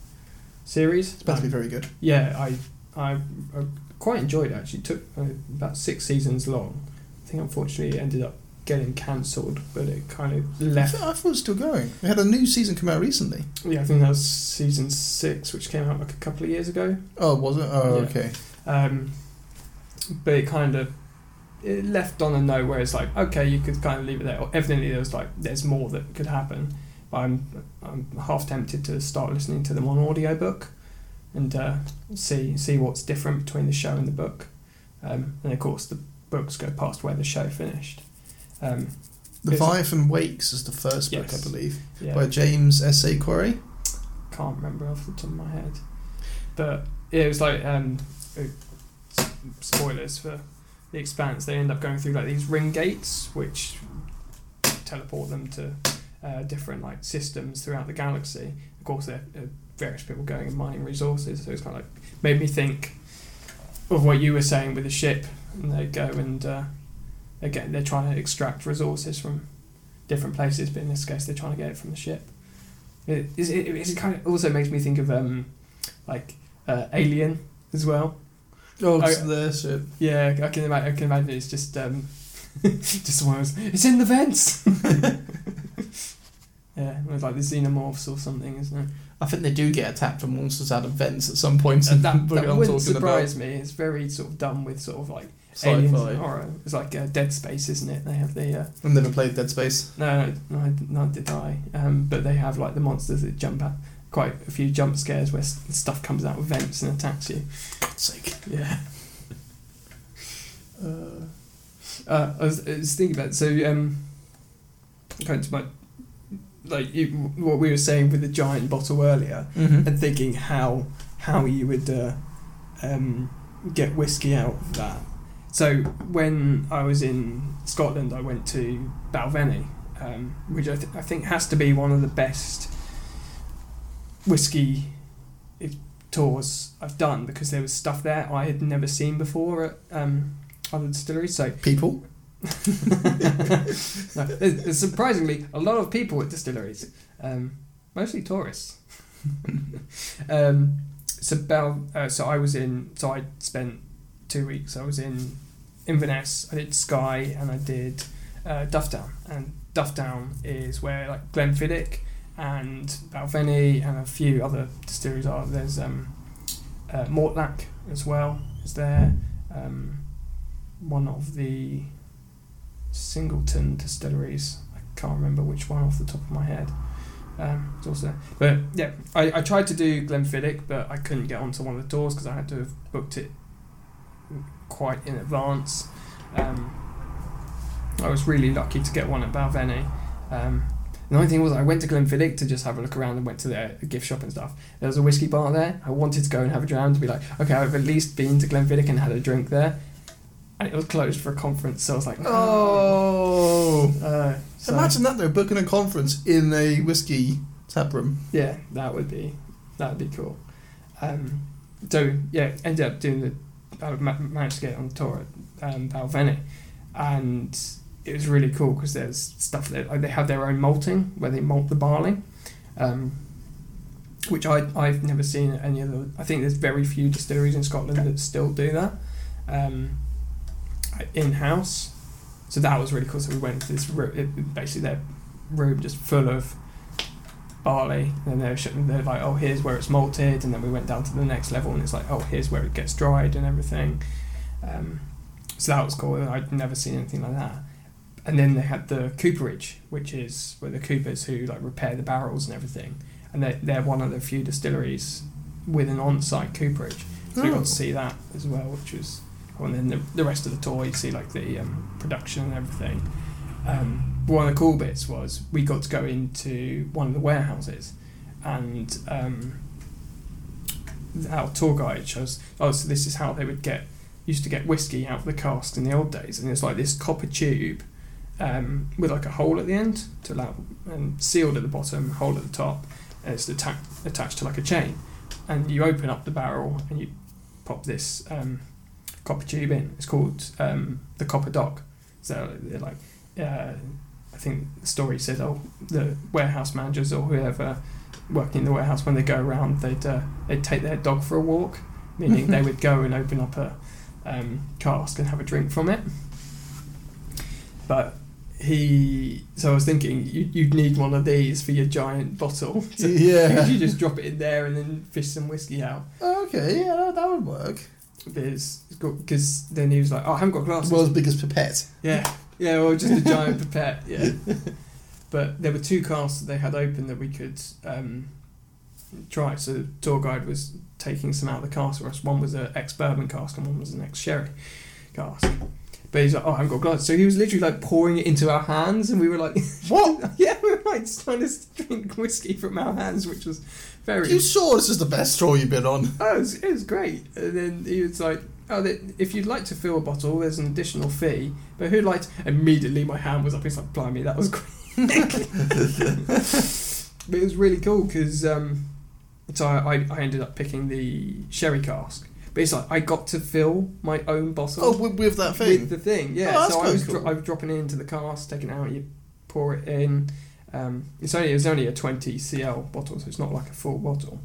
series. it's about to be very good. Yeah, I, I, I quite enjoyed it actually. It took uh, about six seasons long. I think unfortunately it ended up getting cancelled, but it kind of left. I thought it was still going. They had a new season come out recently. Yeah, I think that was season six, which came out like a couple of years ago. Oh, was it? Oh, Yeah. okay. Um, but it kind of it left on a note where it's like, okay, you could kind of leave it there. Or Evidently, there was like, there's more that could happen. But I'm, I'm half tempted to start listening to them on audiobook and uh, see see what's different between the show and the book. Um, and of course, the books go past where the show finished. Um, The Is it- Leviathan Wakes is the first book, I believe, yeah, by James S. A. Corey. can't remember off the top of my head. But yeah, it was like um, uh, spoilers for the Expanse. They end up going through like these ring gates, which teleport them to uh, different like systems throughout the galaxy. Of course, there are various people going and mining resources, so it's kind of like made me think of what you were saying with the ship, and they go and uh, again they're trying to extract resources from different places, but in this case they're trying to get it from the ship. It, is it, it kind of also makes me think of um, like uh, Alien as well. Oh, I- it's their ship. Yeah, I can imagine. I can imagine it's just um, just one of those, It's in the vents. yeah, it's like the xenomorphs or something, isn't it? I think they do get attacked from monsters out of vents at some point. Uh, in that that wouldn't talking surprise me. It's very sort of done with sort of like about. aliens Sci-fi. and horror. It's like uh, Dead Space, isn't it? They have the uh, I've never played Dead Space. no, no, no, not did I. Um, but they have like the monsters that jump out. Quite a few jump scares where s- stuff comes out of vents and attacks you. God's sake. Yeah. Uh, uh, I, was, I was thinking about it. so um, going to my like you, what we were saying with the giant bottle earlier, Mm-hmm. and thinking how how you would uh, um, get whiskey out of that. So when I was in Scotland, I went to Balvenie, um, which I, th- I think has to be one of the best whiskey tours I've done because there was stuff there I had never seen before at um, other distilleries. So People. no, there's, there's surprisingly a lot of people at distilleries, um, mostly tourists. um, so Bel, uh, so I was in. So I spent two weeks. I was in Inverness. I did Skye and I did uh, Dufftown. And Dufftown is where like Glenfiddich and Balvenie and a few other distilleries are. There's um, uh, as well is there. Um, one of the Singleton distilleries. I can't remember which one off the top of my head. Um, it's also, but yeah, I, I tried to do Glenfiddich, but I couldn't get onto one of the tours because I had to have booked it quite in advance. Um, I was really lucky to get one at Balvenie. Um, the only thing was, I went to Glenfiddich to just have a look around and went to their gift shop and stuff. There was a whiskey bar there. I wanted to go and have a dram to be like, okay, I've at least been to Glenfiddich and had a drink there. And it was closed for a conference, so I was like, Oh. Uh, so, Imagine that though, booking a conference in a whiskey tap room. Yeah, that would be that would be cool. Um, so yeah, ended up doing the I managed to get on tour at um, Balvenie, and it was really cool because there's stuff that like, they have their own malting where they malt the barley, um, which I I've never seen any other. I think there's very few distilleries in Scotland that still do that um, in house. So that was really cool. So we went to this room, it, basically their room just full of barley, and they're they're like, oh, here's where it's malted, and then we went down to the next level, and it's like, oh, here's where it gets dried and everything. Um, so that was cool. I'd never seen anything like that. And then they had the cooperage, which is where the coopers who like repair the barrels and everything, and they they're one of the few distilleries with an on-site cooperage. So we Oh. got to see that as well, which was. cool. And then the, the rest of the tour, you see like the um, production and everything. Um, one of the cool bits was we got to go into one of the warehouses, and um, our tour guide shows. Oh, so this is how they would get used to get whiskey out of the cask in the old days, and it's like this copper tube um, with like a hole at the end to allow and sealed at the bottom, hole at the top, and it's atta- attached to like a chain. And you open up the barrel and you pop this um, copper tube in. It's called um, the copper dock. So like, uh, I think the story said, oh, the warehouse managers or whoever working in the warehouse when they go around, they'd uh, they'd take their dog for a walk, meaning they would go and open up a um, cask and have a drink from it. But he, so I was thinking you, you'd need one of these for your giant bottle. To, Yeah. you just drop it in there and then fish some whiskey out. Okay, yeah, that, that would work. Because then he was like, "Oh, I haven't got glasses." World's biggest pipette. Yeah, yeah, or just a giant pipette. Yeah, but there were two casts that they had open that we could um, try. So the tour guide was taking some out of the cask for us. One was an ex bourbon cask and one was an ex sherry cask. But he's like, "Oh, I haven't got glasses." So he was literally like pouring it into our hands, and we were like, What? yeah, we were like just trying to drink whiskey from our hands, which was very You sure this is the best tour you've been on? Oh, it was, it was great. And then he was like, "Oh, if you'd like to fill a bottle, there's an additional fee. But who'd like?" To? Immediately, my hand was up. It's like, "Blimey, that was great." but it was really cool because um, so I, I ended up picking the sherry cask. But it's like I got to fill my own bottle Oh, with, with that thing. with the thing. Yeah, Oh, so I was cool. dro- I was dropping it into the cask, taking it out, you pour it in. Um, it's only it was only a twenty cl bottle, so it's not like a full bottle.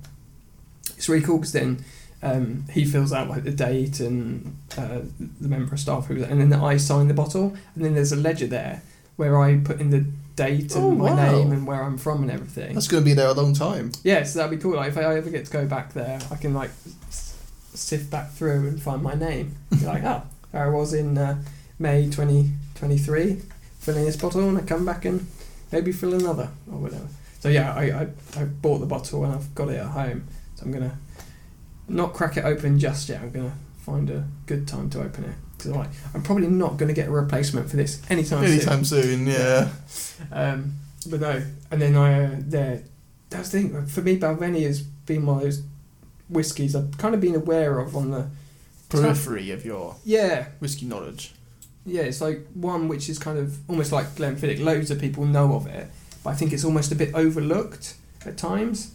It's really cool because then um, he fills out like the date and uh, the member of staff who, and then I sign the bottle, and then there's a ledger there where I put in the date and Oh, my wow. name and where I'm from and everything. That's going to be there a long time. Yeah, so that'd be cool. Like if I ever get to go back there, I can like s- sift back through and find my name. Be like, oh, there I was in uh, May 2023, filling this bottle, and I come back and maybe fill another or whatever. So yeah, I, I, I bought the bottle and I've got it at home. So I'm gonna not crack it open just yet. I'm gonna find a good time to open it because like, I'm probably not gonna get a replacement for this anytime soon. Anytime soon, yeah. Um, but no, and then I uh, there. That's the thing for me. Balvenie has been one of those whiskies I've kind of been aware of on the Periphery of your yeah whiskey knowledge. yeah. It's like one which is kind of almost like Glenfiddich. Loads of people know of it, but I think it's almost a bit overlooked at times.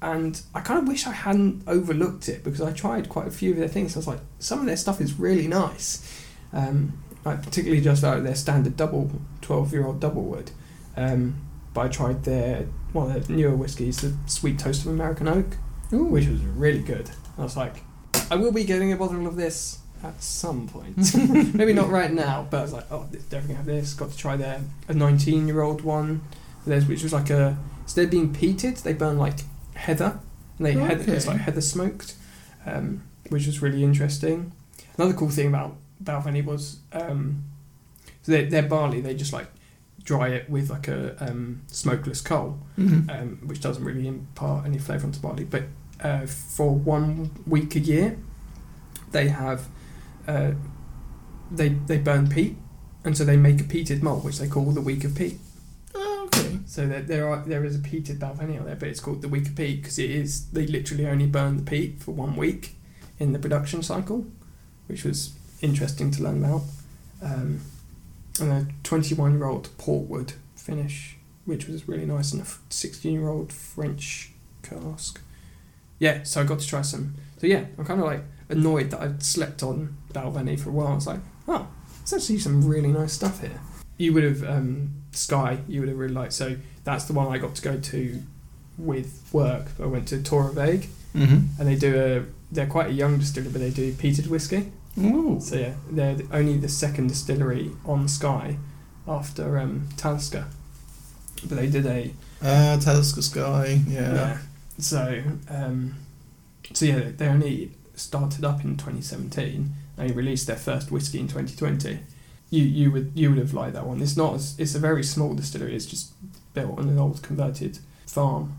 And I kind of wish I hadn't overlooked it because I tried quite a few of their things. I was like, some of their stuff is really nice. Um, like particularly just like their standard double, twelve year old double wood. Um, but I tried their one of their newer whiskies, the Sweet Toast of American Oak, which was really good. I was like, I will be getting a bottle of this at some point. Maybe not right now, but I was like, oh, definitely have this. Got to try their a 19 year old one, there's which was like a instead of being peated, they burn like heather, and they heather, it's like heather smoked, um, which was really interesting. Another cool thing about Balvenie was um, so their, their barley they just like dry it with like a um, smokeless coal, Mhm. um, which doesn't really impart any flavour onto barley. But uh, for one week a year, they have uh, they they burn peat, and so they make a peated malt, which they call the week of peat. So there, there are there is a peated Balvenie out there, but it's called the week of peat because it is they literally only burn the peat for one week in the production cycle, which was interesting to learn about. Um, and a 21 year old Portwood finish, which was really nice, and a 16 year old French cask. Yeah, so I got to try some. So yeah, I'm kind of like annoyed that I'd slept on Balvenie for a while. I was like, oh, there's actually some really nice stuff here. You would have um, Skye. You would have really liked. So that's the one I got to go to with work. I went to Torabhaig, Mm-hmm. and they do a. They're quite a young distillery, but they do peated whiskey. Ooh. So yeah, they're the- only the second distillery on Skye after um, Talisker. But they did a Uh, Talisker Skye. Yeah. So um, so yeah, they only started up in 2017. They released their first whiskey in 2020. You you would you would have liked that one. It's not as, it's a very small distillery. It's just built on an old converted farm.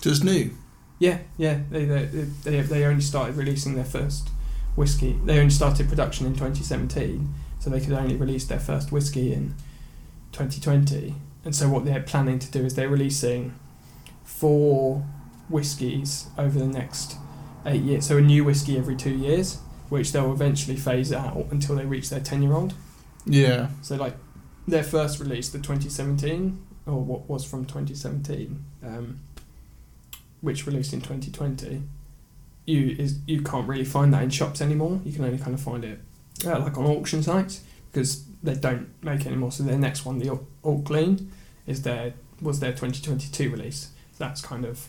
Just new. Yeah, yeah. They they, they they only started releasing their first whiskey. They only started production in 2017, so they could only release their first whiskey in 2020. And so what they're planning to do is they're releasing four whiskies over the next eight years. So a new whiskey every two years, which they'll eventually phase out until they reach their 10 year old. Yeah. So like their first release, the 2017, or what was from 2017, um, which released in 2020, you is you can't really find that in shops anymore. You can only kind of find it uh, like on auction sites because they don't make it anymore. So their next one, the Allt Gleann, is their was their 2022 release. That's kind of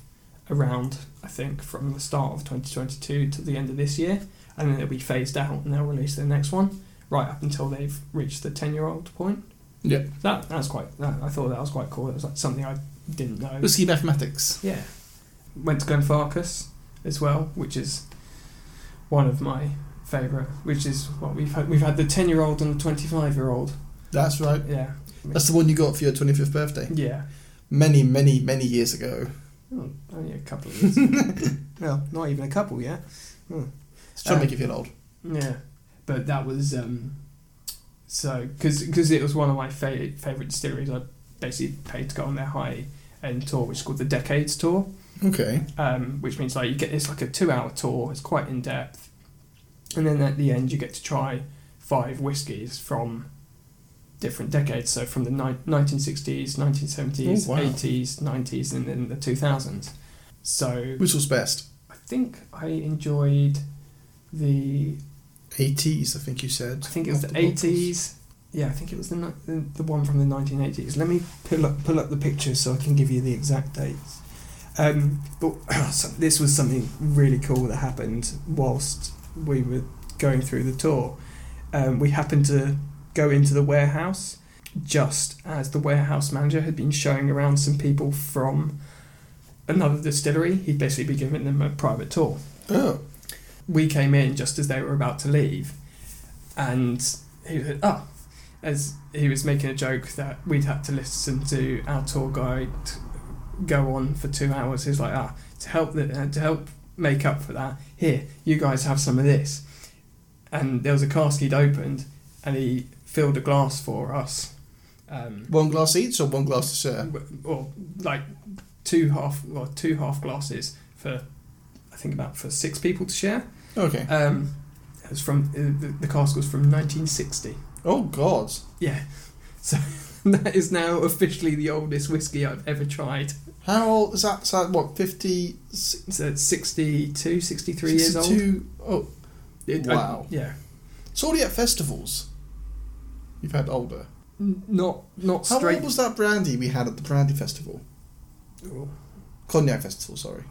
around I think from the start of 2022 to the end of this year, and then it'll be phased out and they'll release their next one right up until they've reached the 10 year old point. Yeah. That that's quite. That, I thought that was quite cool. It was like something I didn't know. Whiskey mathematics. Yeah, went to Glenfarclas as well, which is one of my favourite. Which is what we've had. We've had the 10 year old and the 25 year old. That's right. Yeah, That's the one you got for your 25th birthday. yeah. Many, many, many years ago. Oh, only a couple of years. well, not even a couple yet. It's trying Uh, to make you feel old. Yeah, but that was um, so because it was one of my fa- favorite distilleries. I basically paid to go on their high end tour, which is called the Decades Tour, Okay. um, which means like you get it's like a two hour tour. It's quite in depth, and then at the end you get to try five whiskies from different decades. So from the ni- 1960s, 1970s, Oh, wow. 80s, 90s, and then the 2000s. So Which was best? I think I enjoyed the 80s, I think you said. I think it was the eighties. Yeah, I think it was the, the the one from the nineteen eighties. Let me pull up pull up the pictures so I can give you the exact dates. Um, but this was something really cool that happened whilst we were going through the tour. Um, we happened to go into the warehouse just as the warehouse manager had been showing around some people from another distillery. He'd basically be giving them a private tour Oh. We came in just as they were about to leave, and he said, "Oh," as he was making a joke that we'd had to listen to our tour guide go on for two hours. He's like, "Ah, to help the, uh, to help make up for that, here, you guys have some of this." And there was a cask he'd opened, and he filled a glass for us. Um, One glass each or one glass to share? or like two half, well, two half glasses for, I think about for six people to share. Okay. Um, it was from uh, the, the cask was from 1960. Oh, God. Yeah, so that is now officially the oldest whiskey I've ever tried. How old is that? Is that what, 50? So it's 62, 63 years old. 62? Oh, It- I- Wow. yeah, it's already at festivals. You've had older. N- not not How straight. old was that brandy we had at the brandy festival? Oh, Cognac festival, sorry.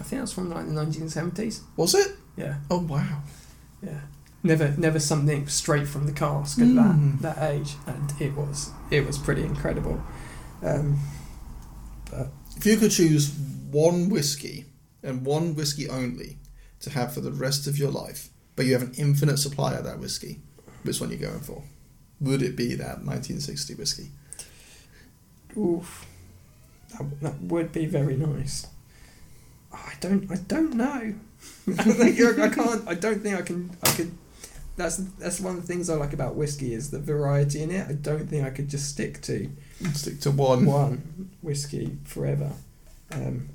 I think that's from like the 1970s. Was it? Yeah, Oh, wow. yeah. never never something straight from the cask at Mm. that that age, and it was it was pretty incredible. Um, If you could choose one whiskey and one whiskey only to have for the rest of your life, but you have an infinite supply of that whiskey, which one are you going for? Would it be that 1960 whiskey? oof, that, that would be very nice. I don't I don't know. I think I can't. I don't think I can. I could. That's that's one of the things I like about whiskey is the variety in it. I don't think I could just stick to Stick to one. one whiskey forever. Um,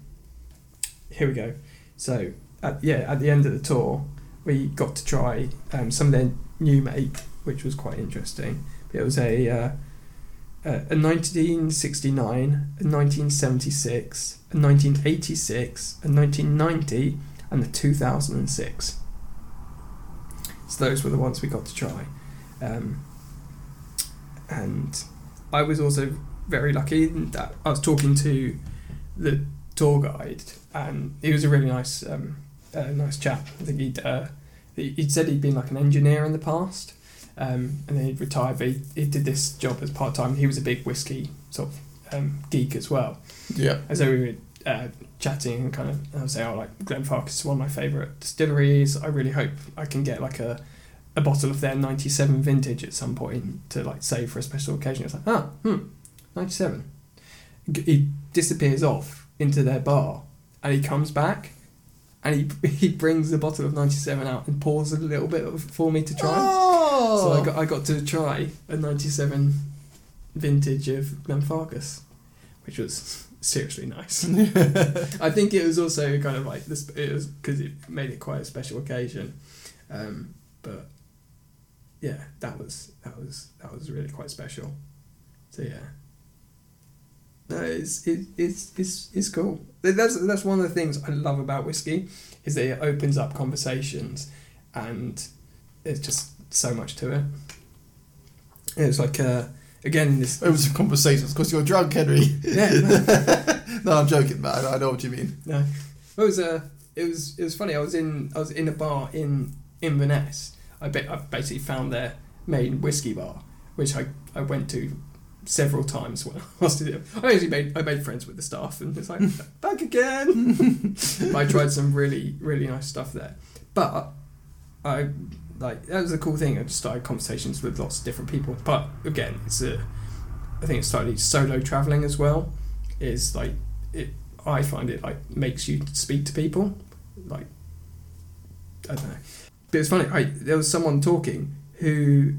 here we go. So at, yeah, at the end of the tour, we got to try um, some of their new make, which was quite interesting. It was a uh, a 1969, a 1976, a 1986, a 1990, and the 2006. So those were the ones we got to try. Um, and I was also very lucky that I was talking to the tour guide, and he was a really nice, um, uh, nice chap. I think he'd uh, he- he'd said he'd been like an engineer in the past, um, and then he'd retired. But he, he did this job as part time. He was a big whiskey sort of um, geek as well. Yeah. And so we were uh, chatting and kind of I was saying, oh, like Glenfarclas is one of my favourite distilleries. I really hope I can get like a, a bottle of their '97 vintage at some point to like save for a special occasion. It's like, ah, hmm, '97. He disappears off into their bar, and he comes back, and he he brings the bottle of '97 out and pours a little bit of, for me to try. Oh. So I got I got to try a '97 vintage of Glenfarclas, which was seriously nice. I think it was also kind of like this. It was because it made it quite a special occasion, um, but yeah, that was that was that was really quite special. So yeah, no, it's it, it's it's it's cool. That's that's one of the things I love about whiskey is that it opens up conversations, and there's just so much to it. It's like uh, again in this It was a conversation. Of course, you're drunk, Henry. yeah. no, I'm joking, but I know what you mean. No, it was uh, it was it was funny. I was in I was in a bar in Inverness. I bet I basically found their main whiskey bar, which I, I went to several times when I was. I actually made I made friends with the staff and it's like back again. I tried some really really nice stuff there, but I like that was a cool thing. I just started conversations with lots of different people. But again, it's a I think it's slightly solo traveling as well. Is like it I find it like makes you speak to people, like I don't know. But it's funny. I, there was someone talking who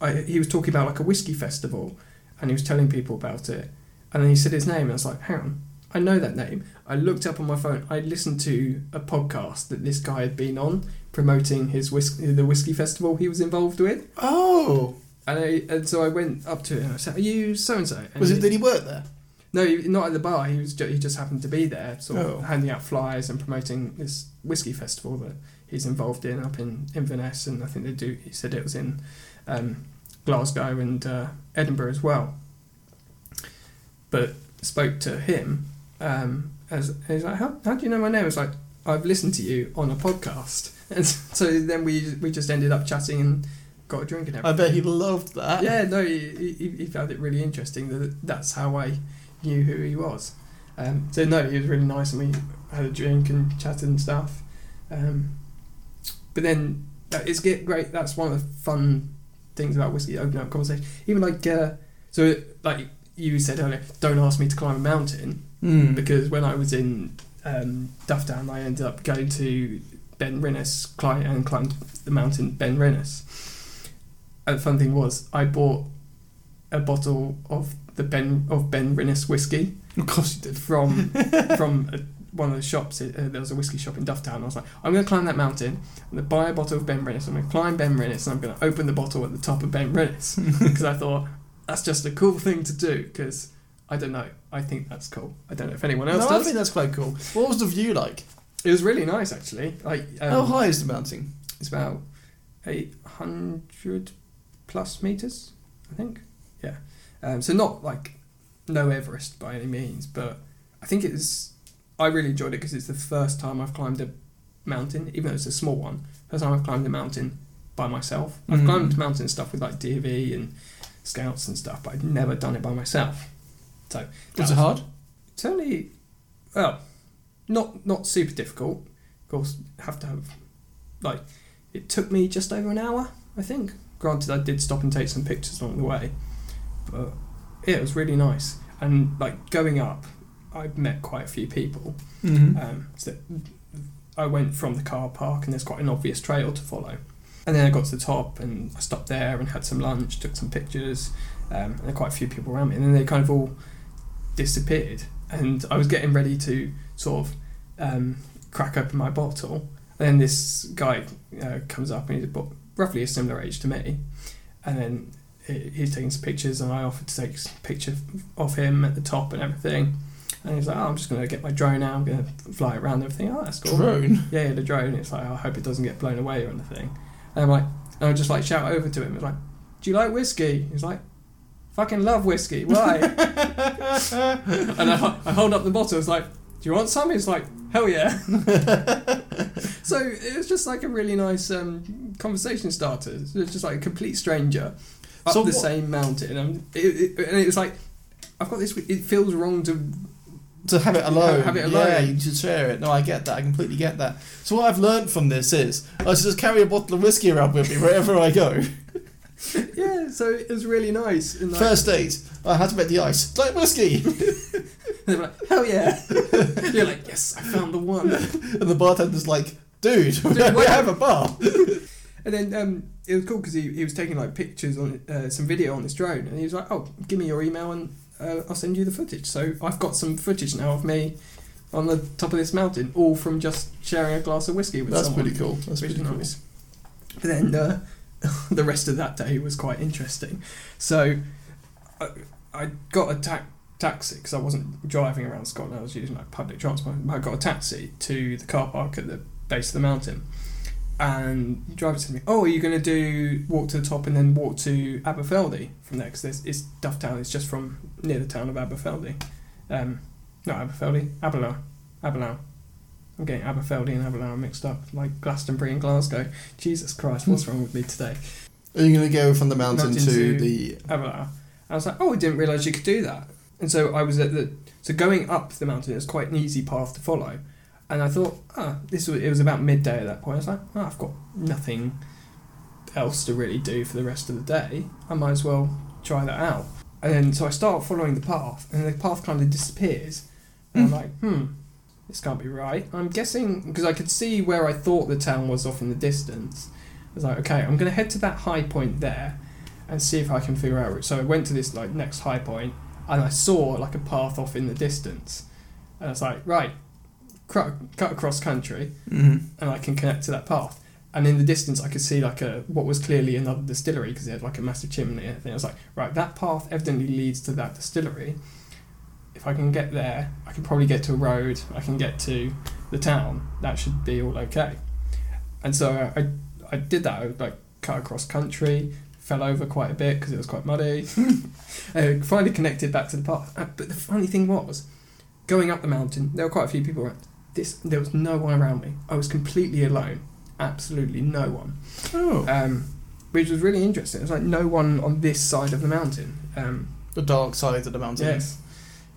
I, he was talking about like a whiskey festival, and he was telling people about it, and then he said his name, and I was like, hang on, I know that name. I looked up on my phone. I listened to a podcast that this guy had been on promoting his whiskey, the whiskey festival he was involved with, Oh, and I and so I went up to him and I said, "Are you so and so?" was it? Did he work there? No, he- not at the bar. He was ju- he just happened to be there, sort of Oh. handing out flyers and promoting this whiskey festival that he's involved in up in Inverness, and I think they do. He said it was in um, Glasgow and uh, Edinburgh as well. But spoke to him um, as he's like, how, how do you know my name? It's like I've listened to you on a podcast, and so then we we just ended up chatting and got a drink and everything. I everything. bet he loved that. Yeah, no, he, he, he found it really interesting that that's how I knew who he was. Um, so no, he was really nice, and we had a drink and chatted and stuff. Um, but then uh, it's get great. That's one of the fun things about whiskey, opening up conversation. Even like uh, so, like you said earlier, don't ask me to climb a mountain Mm. because when I was in um, Dufftown, I ended up going to Ben Rinnes climb, and climbed the mountain Ben Rinnes. And the fun thing was, I bought a bottle of the Ben of Ben Rinnes whiskey Of course you did. from from a, one of the shops. Uh, there was a whiskey shop in Dufftown. I was like, I'm going to climb that mountain. I'm going to buy a bottle of Ben Rinnes. I'm going to climb Ben Rinnes, and I'm going to open the bottle at the top of Ben Rinnes because I thought that's just a cool thing to do. Because I don't know, I think that's cool. I don't know if anyone else No, else I does. think that's quite cool. What was the view like? It was really nice actually. Like um, How high is the mountain? It's about eight hundred plus meters, I think. Yeah. Um, so not like no Everest by any means, but I think it's. I really enjoyed it because it's the first time I've climbed a mountain, even though it's a small one. First time I've climbed a mountain by myself. I've Mm. climbed mountain stuff with like DV and scouts and stuff, but I'd never done it by myself. So that Was it hard? It's only well, not not super difficult. Of course, have to have like it took me just over an hour, I think. Granted, I did stop and take some pictures along the way, but yeah, it was really nice. And like going up, I met quite a few people. Mm-hmm. Um, so I went from the car park, and there's quite an obvious trail to follow. And then I got to the top, and I stopped there and had some lunch, took some pictures, um, and there were quite a few people around me. And then they kind of all disappeared, and I was getting ready to sort of um, crack open my bottle. And then this guy uh, comes up, and he's about roughly a similar age to me, and then he's taking some pictures, and I offered to take a picture of him at the top and everything. And he's like, oh, I'm just going to get my drone out, I'm going to fly it around and everything. Oh, that's cool. Drone. Yeah, yeah, the drone. It's like, oh, I hope it doesn't get blown away or anything. And I'm like, and I just like shout over to him. It's like, do you like whiskey? He's like, fucking love whiskey. Why? and I, I hold up the bottle. It's like, do you want some? He's like, hell yeah. so it was just like a really nice um, conversation starter. It was just like a complete stranger up So the what- same mountain. And it, it, and it was like, I've got this. It feels wrong to to have it alone. Have it alone. Yeah, you should share it. No, I get that. I completely get that. So what I've learned from this is I should just carry a bottle of whiskey around with me wherever I go. yeah. So it was really nice. And like, First date, I had to make the ice. Like whiskey. They're like, hell yeah. You're like, yes, I found the one. and the bartender's like, dude, we have a bar. And then um, it was cool because he, he was taking like pictures on uh, some video on this drone, and he was like, "Oh, give me your email and uh, I'll send you the footage." So I've got some footage now of me on the top of this mountain, all from just sharing a glass of whiskey with That's someone. That's pretty cool. That's pretty cool. nice. But then uh, the rest of that day was quite interesting. So I, I got a ta- taxi because I wasn't driving around Scotland. I was using like public transport. I got a taxi to the car park at the base of the mountain. And the driver said to me, "Oh, are you going to do walk to the top and then walk to Aberfeldy from there? Because it's Dufftown. It's just from near the town of Aberfeldy. Um, not Aberfeldy, Aberlour, Aberlour. I'm getting Aberfeldy and Aberlour mixed up, like Glastonbury and Glasgow. Jesus Christ, what's wrong with me today? Are you going to go from the mountain, Mountain to, to- the. Aberlour. I was like, oh, I didn't realise you could do that. And so I was at the so going up the mountain is quite an easy path to follow. And I thought, ah, this was it was about midday at that point. I was like, oh, I've got nothing else to really do for the rest of the day. I might as well try that out. And then so I start following the path, and the path kind of disappears. And I'm Hmm. like, hmm, this can't be right. I'm guessing because I could see where I thought the town was off in the distance. I was like, okay, I'm going to head to that high point there and see if I can figure out. route. So I went to this like next high point, and I saw like a path off in the distance, and I was like, right, cut, cut across country, Mm-hmm. and I can connect to that path. And in the distance, I could see like a what was clearly another distillery because it had like a massive chimney. And. I was like, right, that path evidently leads to that distillery. If I can get there, I can probably get to a road. I can get to the town. That should be all okay. And so I, I did that. I like cut across country, fell over quite a bit because it was quite muddy. finally connected back to the path. Uh, but the funny thing was, going up the mountain, there were quite a few people around. This there was no one around me. I was completely alone. Absolutely no one. Oh. Um, which was really interesting. It was like no one on this side of the mountain. Um, the dark side of the mountain. yes.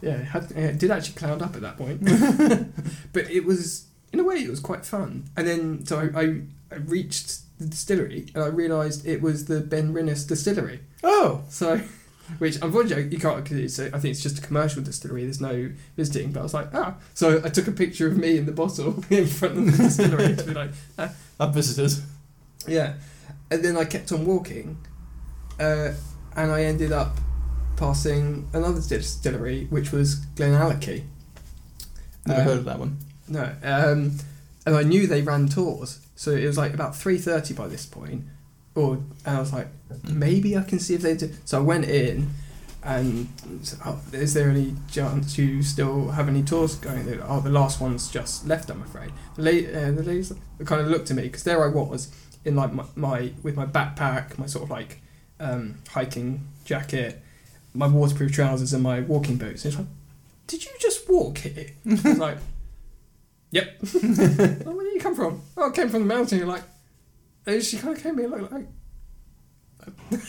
Yeah, it, had, it did actually cloud up at that point. but it was, in a way, it was quite fun. And then, so I, I, I reached the distillery and I realised it was the Ben Rinnes distillery. Oh. So, which unfortunately you can't because I think it's just a commercial distillery. There's no visiting. But I was like, ah. So I took a picture of me in the bottle in front of the distillery to be like, I've visited. yeah. And then I kept on walking, uh, and I ended up passing another distillery, which was Glenallachie. Never Um, heard of that one. No, um, and I knew they ran tours, so it was like about three thirty by this point, or and I was like, maybe I can see if they do. So I went in, and said, oh, is there any chance you still have any tours going? Like, Oh, the last one's just left, I'm afraid. The, uh, the ladies kind of looked at me because there I was in like my, my with my backpack, my sort of like um, hiking jacket, my waterproof trousers, and my walking boots. And it's like, did you just walk here? I was like, yep. oh, where did you come from? Oh, I came from the mountain. You're like, And she kind of came in like, like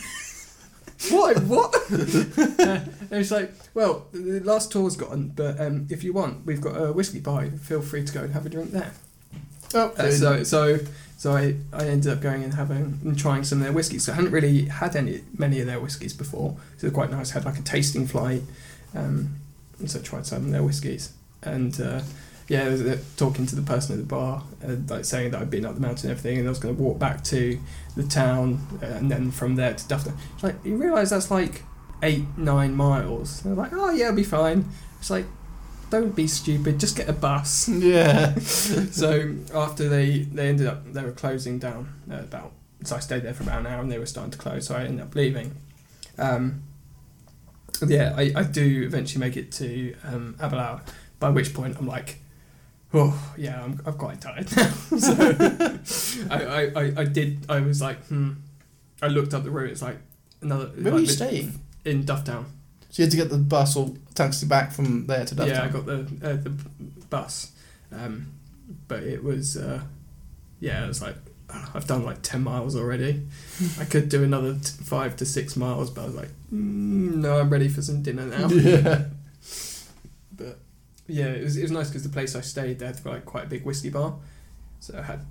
what? what? uh, and it's like, well, the the last tour's gone, but um, if you want, we've got a whiskey bar. Feel free to go and have a drink there. Oh, Uh, so, so, so I, I ended up going and having and trying some of their whiskies. So I hadn't really had any many of their whiskies before. So was quite nice. Had like a tasting flight, um, and so I tried some of their whiskies. And uh, yeah, I was, uh, talking to the person at the bar, uh, like saying that I'd been up the mountain and everything, and I was going to walk back to the town, uh, and then from there to Dufftown. It's like you realise that's like eight, nine miles. And they're like, oh yeah, it'll be fine. It's like, don't be stupid. Just get a bus yeah. so after they they ended up they were closing down about so I stayed there for about an hour and they were starting to close so I ended up leaving um, yeah I, I do eventually make it to um, Aberlour by which point I'm like oh yeah I'm, I'm quite tired now so I, I, I, I did I was like hmm I looked up the route it's like another Where like were you staying? in Dufftown So you had to get the bus or taxi back from there to Dufftown. Yeah, I got the uh, the bus, um, but it was uh, yeah, it was like "Ah, I've done like ten miles already. I could do another t- five to six miles, but I was like, mm, no, I'm ready for some dinner now. Yeah. But yeah, it was it was nice because the place I stayed there had like quite a big whiskey bar, so I had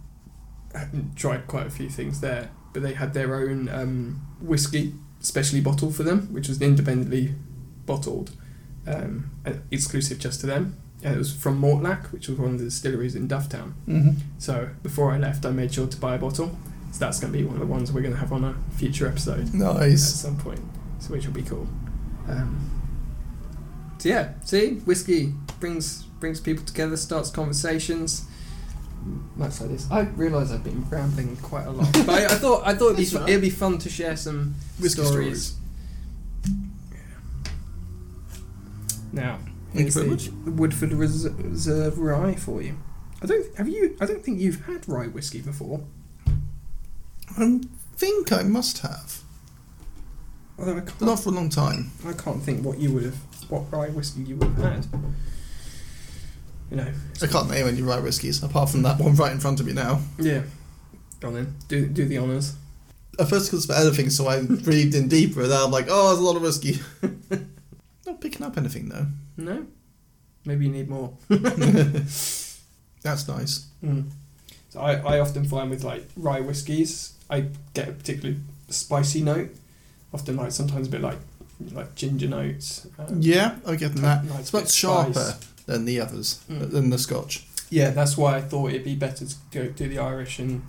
I tried quite a few things there, but they had their own um, whiskey specially bottled for them, which was independently bottled, um, exclusive just to them. And it was from Mortlach, which was one of the distilleries in Dufftown. hmm So before I left, I made sure to buy a bottle. So that's going to be one of the ones we're going to have on a future episode Nice. at some point, so which will be cool. Um, so yeah, see, whiskey brings brings people together, starts conversations. Much like this, I realise I've been rambling quite a lot, but I, I thought I thought it'd be fun, it'd be fun to share some Whiskey stories. Now, Thank you here's very the much. Woodford Reserve Rye for you. I don't have you. I don't think you've had rye whiskey before. I think I must have. Although I can't, not for a long time. I can't think what you would have, what rye whiskey you would have had. You know. I can't name any rye whiskies apart from that one right in front of me now. Yeah. Go on then. Do do the honours. At first, because for anything, so I breathed in deeper, and now I'm like, oh, there's a lot of whiskey. Not picking up anything though. No. Maybe you need more. That's nice. Mm. So I, I often find with like rye whiskies, I get a particularly spicy note. Often like sometimes a bit like like ginger notes. um, Yeah, I get that. nice It's much sharper spice. than the others, Mm. than the Scotch. Yeah, that's why I thought it'd be better to go do the Irish and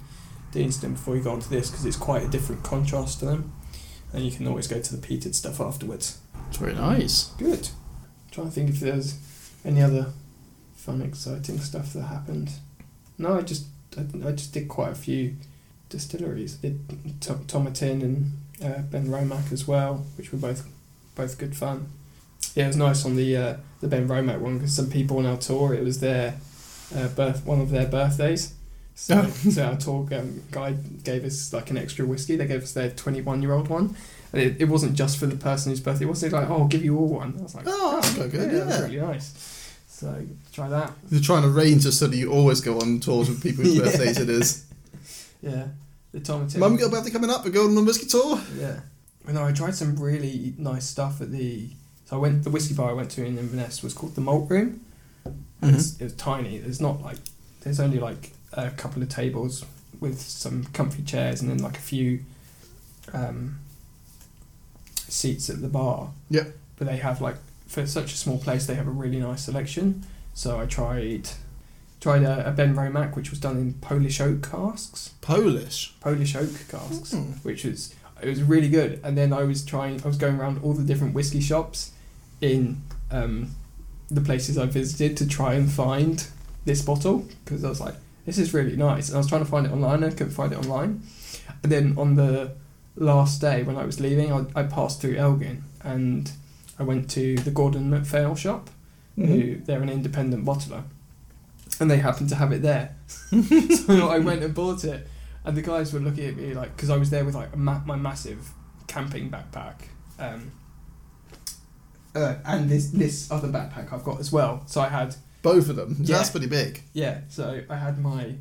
the Instant before you go on to this because it's quite a different contrast to them, and you can always go to the peated stuff afterwards. It's very nice. Good. trying to think if there's any other fun, exciting stuff that happened. No, I just I, I just did quite a few distilleries. Did T- Tomatin and uh, Benromach as well, which were both both good fun. Yeah, it was nice on the uh, the Benromach one because some people on our tour it was their uh, birth one of their birthdays. So, Oh. so our tour um, guide gave us like an extra whiskey. They gave us their twenty one year old one. And it, it wasn't just for the person whose birthday. It wasn't like, oh, I'll give you all one. I was like, Oh, that's quite good, that was yeah. really nice. So try that. You're trying to arrange it so that you always go on tours with people whose Yeah. birthdays it is. Yeah, the tomato. Mum got a birthday coming up, we're going on a whiskey tour. Yeah. Well, no, I tried some really nice stuff at the. So I went. The whiskey bar I went to in Inverness was called the Malt Room. And it's, it was tiny. There's not like. There's only like a couple of tables with some comfy chairs and then like a few um, seats at the bar. Yep. But they have like for such a small place, they have a really nice selection. So I tried tried a, a Benromach, which was done in Polish oak casks. Polish. Polish oak casks Hmm. which was it was really good. And then I was trying, I was going around all the different whiskey shops in um, the places I visited to try and find this bottle because I was like, this is really nice. And I was trying to find it online, I couldn't find it online. And then on the last day when I was leaving, I, I passed through Elgin and I went to the Gordon MacPhail shop, Mhm. who they're an independent bottler, and they happened to have it there. so I went and bought it, and the guys were looking at me like because I was there with like a ma- my massive camping backpack, um, uh, and this this other backpack I've got as well. So I had Both of them. Yeah. That's pretty big. yeah, so I had my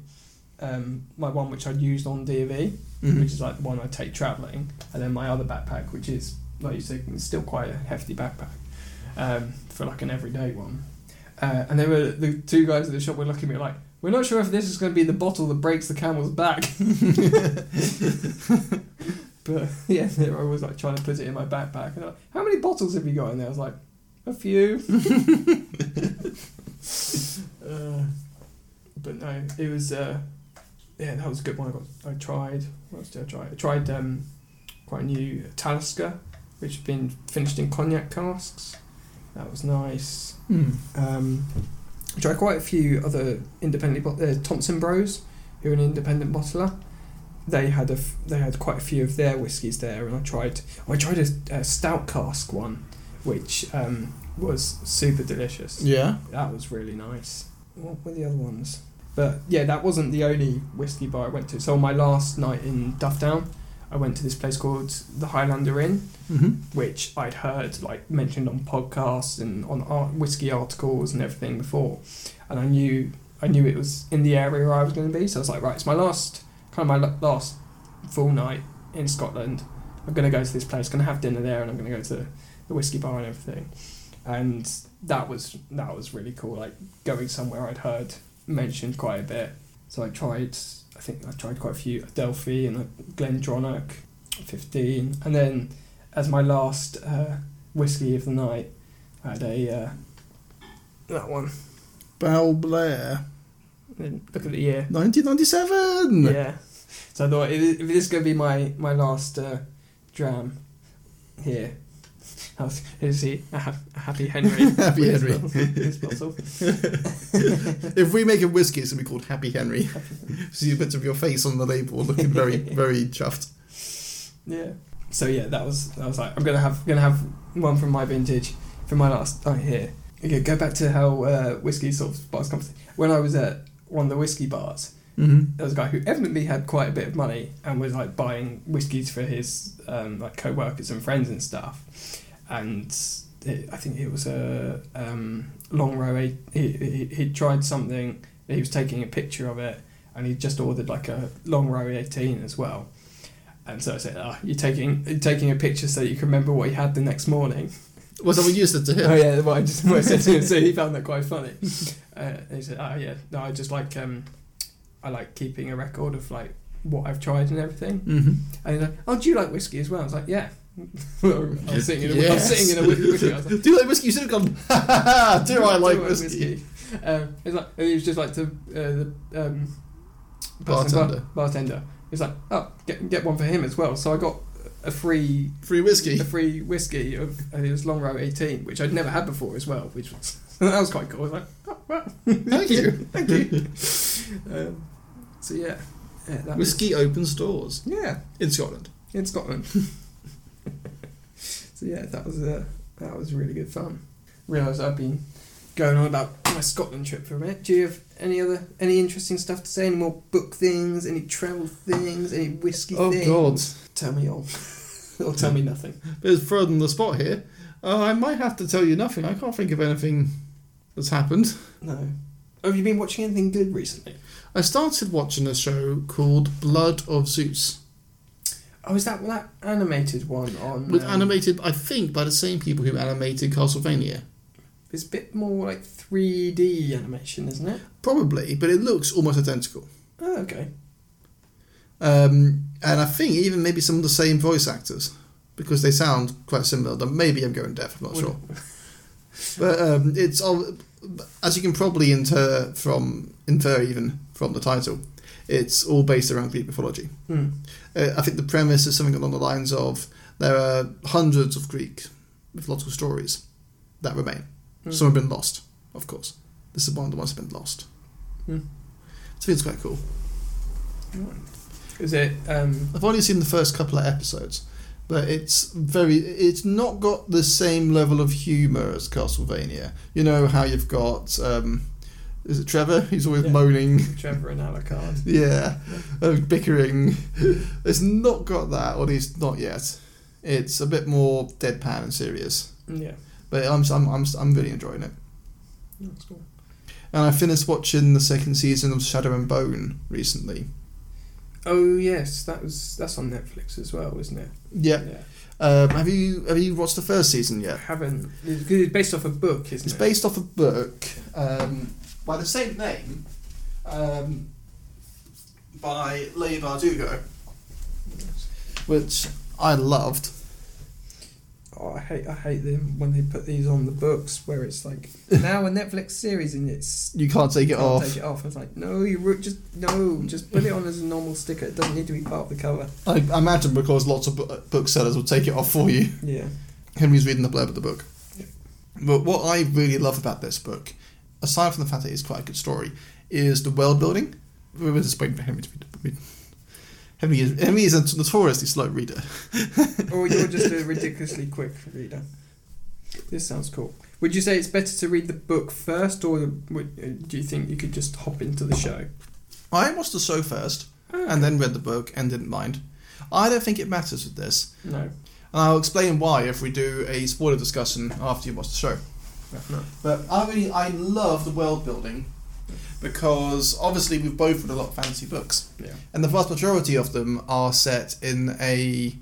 um, my one which I'd used on DV, Mhm. which is like the one I take travelling, and then my other backpack, which is like you said, it's still quite a hefty backpack um, for like an everyday one. Uh, and they were the two guys at the shop were looking at me like, "We're not sure if this is going to be the bottle that breaks the camel's back." but yeah, they were always like trying to put it in my backpack. And like, "How many bottles have you got in there?" I was like, "A few." uh, but no, it was. Uh, yeah, that was a good one. I got. I tried. What else did I try? I tried um, quite a new Talisker, which had been finished in cognac casks. That was nice. Hmm. Um, I tried quite a few other independent. Uh, Thompson Bros, who are an independent bottler. They had a. F- they had quite a few of their whiskies there, and I tried. I tried a, a stout cask one, which um, was super delicious. Yeah. That was really nice. What were the other ones? But yeah, that wasn't the only whiskey bar I went to. So on my last night in Dufftown, I went to this place called the Highlander Inn, Mm-hmm. which I'd heard like mentioned on podcasts and on art, whiskey articles and everything before, and I knew I knew it was in the area where I was going to be. So I was like, right, it's my last kind of my la- last full night in Scotland. I'm going to go to this place, going to have dinner there, and I'm going to go to the whiskey bar and everything. And that was that was really cool. Like going somewhere I'd heard mentioned quite a bit. So I tried. I think I tried quite a few Adelphi and a Glendronach, fifteen, and then as my last uh, whiskey of the night, I had a uh, that one. Balblair. Look at the year. 1997! Yeah. So I thought if if this is going to be my my last uh, dram here. I was- Is he a, ha- a happy Henry? Happy Henry. his bottle- if we make a whiskey, it's going to be called Happy Henry. so you put your face on the label looking very, very chuffed. Yeah. So yeah, that was I was like I'm gonna have gonna have one from my vintage from my last night here. Okay, go back to how uh, whiskey sort of bars come. When I was at one of the whiskey bars, Mm-hmm. there was a guy who evidently had quite a bit of money and was like buying whiskies for his um, like co-workers and friends and stuff. And it, I think it was a um, Longrow. He, he he tried something. He was taking a picture of it, and he just ordered like a Longrow eighteen as well. And so I said, "Ah, you're taking you're taking a picture so you can remember what he had the next morning." Was that what you said to him? Oh yeah, well, I just what I said to him, so he found that quite funny. Uh, and he said, "Oh yeah, no, I just like um, I like keeping a record of like what I've tried and everything." Mm-hmm. And he's like, "Oh, do you like whiskey as well?" I was like, "Yeah." I was sitting in a, I was Yes. sitting in a whiskey. whiskey. I was like, Do you like whiskey? You should have gone, ha ha ha, do I like "Do whiskey? Um, he's like, and he was just like to uh, the um, Bartender. bar- bartender. He's like, "Oh, get get one for him as well." So I got a free Free whiskey. a free whiskey of and it was Longrow 18, which I'd never had before as well, which was that was quite cool. I was like, oh, wow, Thank you. thank you. um, so yeah, yeah, Whiskey opens doors yeah, in Scotland. in Scotland. So yeah, that was uh, that was really good fun. Realised I've been going on about my Scotland trip for a minute. Do you have any other any interesting stuff to say? Any more book things? Any travel things? Any whiskey Oh, things? God. Tell me all, or tell me nothing. But thrown on the spot here. Uh, I might have to tell you nothing. I can't think of anything that's happened. No. Have you been watching anything good recently? I started watching a show called Blood of Zeus. Oh, is that that animated one on? With um, animated, I think, by the same people who animated Castlevania. It's a bit more like 3D animation, isn't it? Probably, but it looks almost identical. Oh, okay. Um, and I think even maybe some of the same voice actors because they sound quite similar. Though Maybe I'm going deaf. I'm not sure. But um, it's all, as you can probably infer from infer even from the title, it's all based around Greek mythology. Hmm. Uh, I think the premise is something along the lines of there are hundreds of Greek mythological stories that remain. Hmm. Some have been lost, of course. This is one of the ones that have been lost. Hmm. So it's quite cool. Is it? Um, I've only seen the first couple of episodes, but it's very. It's not got the same level of humour as Castlevania. You know how you've got. Um, is it Trevor? He's always Yeah. moaning. Trevor and Alucard. Yeah, uh, bickering. It's not got that, or at least not yet. It's a bit more deadpan and serious, Yeah. but I'm I'm I'm, I'm really enjoying it. That's cool. And I finished watching the second season of Shadow and Bone recently. Oh yes, that was that's on Netflix as well, isn't it? Yeah. Yeah. Um, have you have you watched the first season I yet? haven't. It's 'cause it's based off a book, isn't It's it? It's based off a book um, by the same name, um, by Leigh Bardugo, which I loved. Oh, I hate I hate them when they put these on the books where it's like now a Netflix series and it's You can't take it can't off. take it off. It's like no, you ru- just no, just put it on as a normal sticker. It doesn't need to be part of the cover. I I imagine because lots of bu- booksellers will take it off for you. Yeah. Henry's reading the blurb of the book. Yeah. But what I really love about this book, aside from the fact that it's quite a good story, is the world building. We were just waiting for Henry to read. Henry is, Henry is a notoriously slow reader. or you're just a ridiculously quick reader. This sounds cool. Would you say it's better to read the book first, or would, do you think you could just hop into the show? I watched the show first Ah, and then read the book and didn't mind. I don't think it matters with this. no, And I'll explain why if we do a spoiler discussion after you watch the show. No. But I really I love the world building because obviously we've both read a lot of fantasy books. Yeah. And the vast majority of them are set in a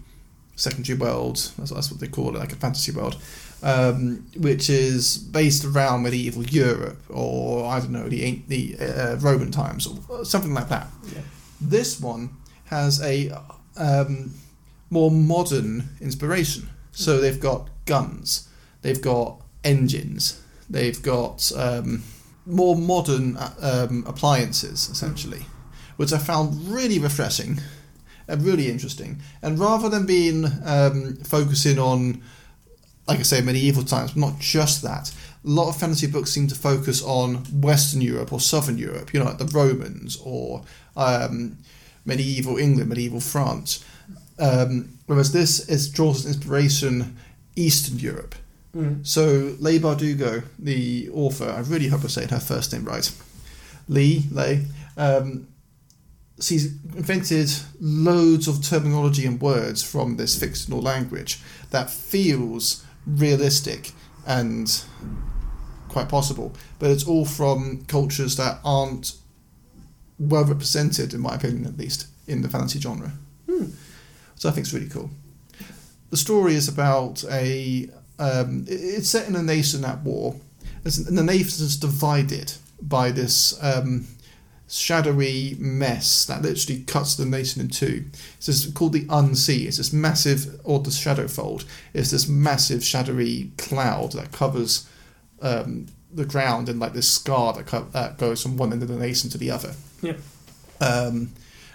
secondary world, that's, that's what they call it, like a fantasy world, um, which is based around medieval Europe or, I don't know, the, the uh, Roman times or something like that. Yeah. This one has a um, more modern inspiration. So they've got guns, they've got engines, they've got um, more modern uh, um, appliances, essentially, which I found really refreshing and really interesting. And rather than being um, focusing on, like I say, medieval times, but not just that, a lot of fantasy books seem to focus on Western Europe or Southern Europe, you know, like the Romans or um, medieval England, medieval France. Um, whereas this is draws inspiration Eastern Europe. Mm. So Leigh Bardugo, the author, I really hope I say her first name right. Lee, Leigh, um, she's invented loads of terminology and words from this fictional language that feels realistic and quite possible, but it's all from cultures that aren't well represented, in my opinion, at least, in the fantasy genre. Hmm. So I think it's really cool. The story is about a. Um, it- it's set in a nation at war, and the nation is divided by this um, shadowy mess that literally cuts the nation in two. It's this, called the Unsea. It's this massive, or the Shadowfold. It's this massive shadowy cloud that covers um, the ground and like this scar that, co- that goes from one end of the nation to the other. Yeah. Um,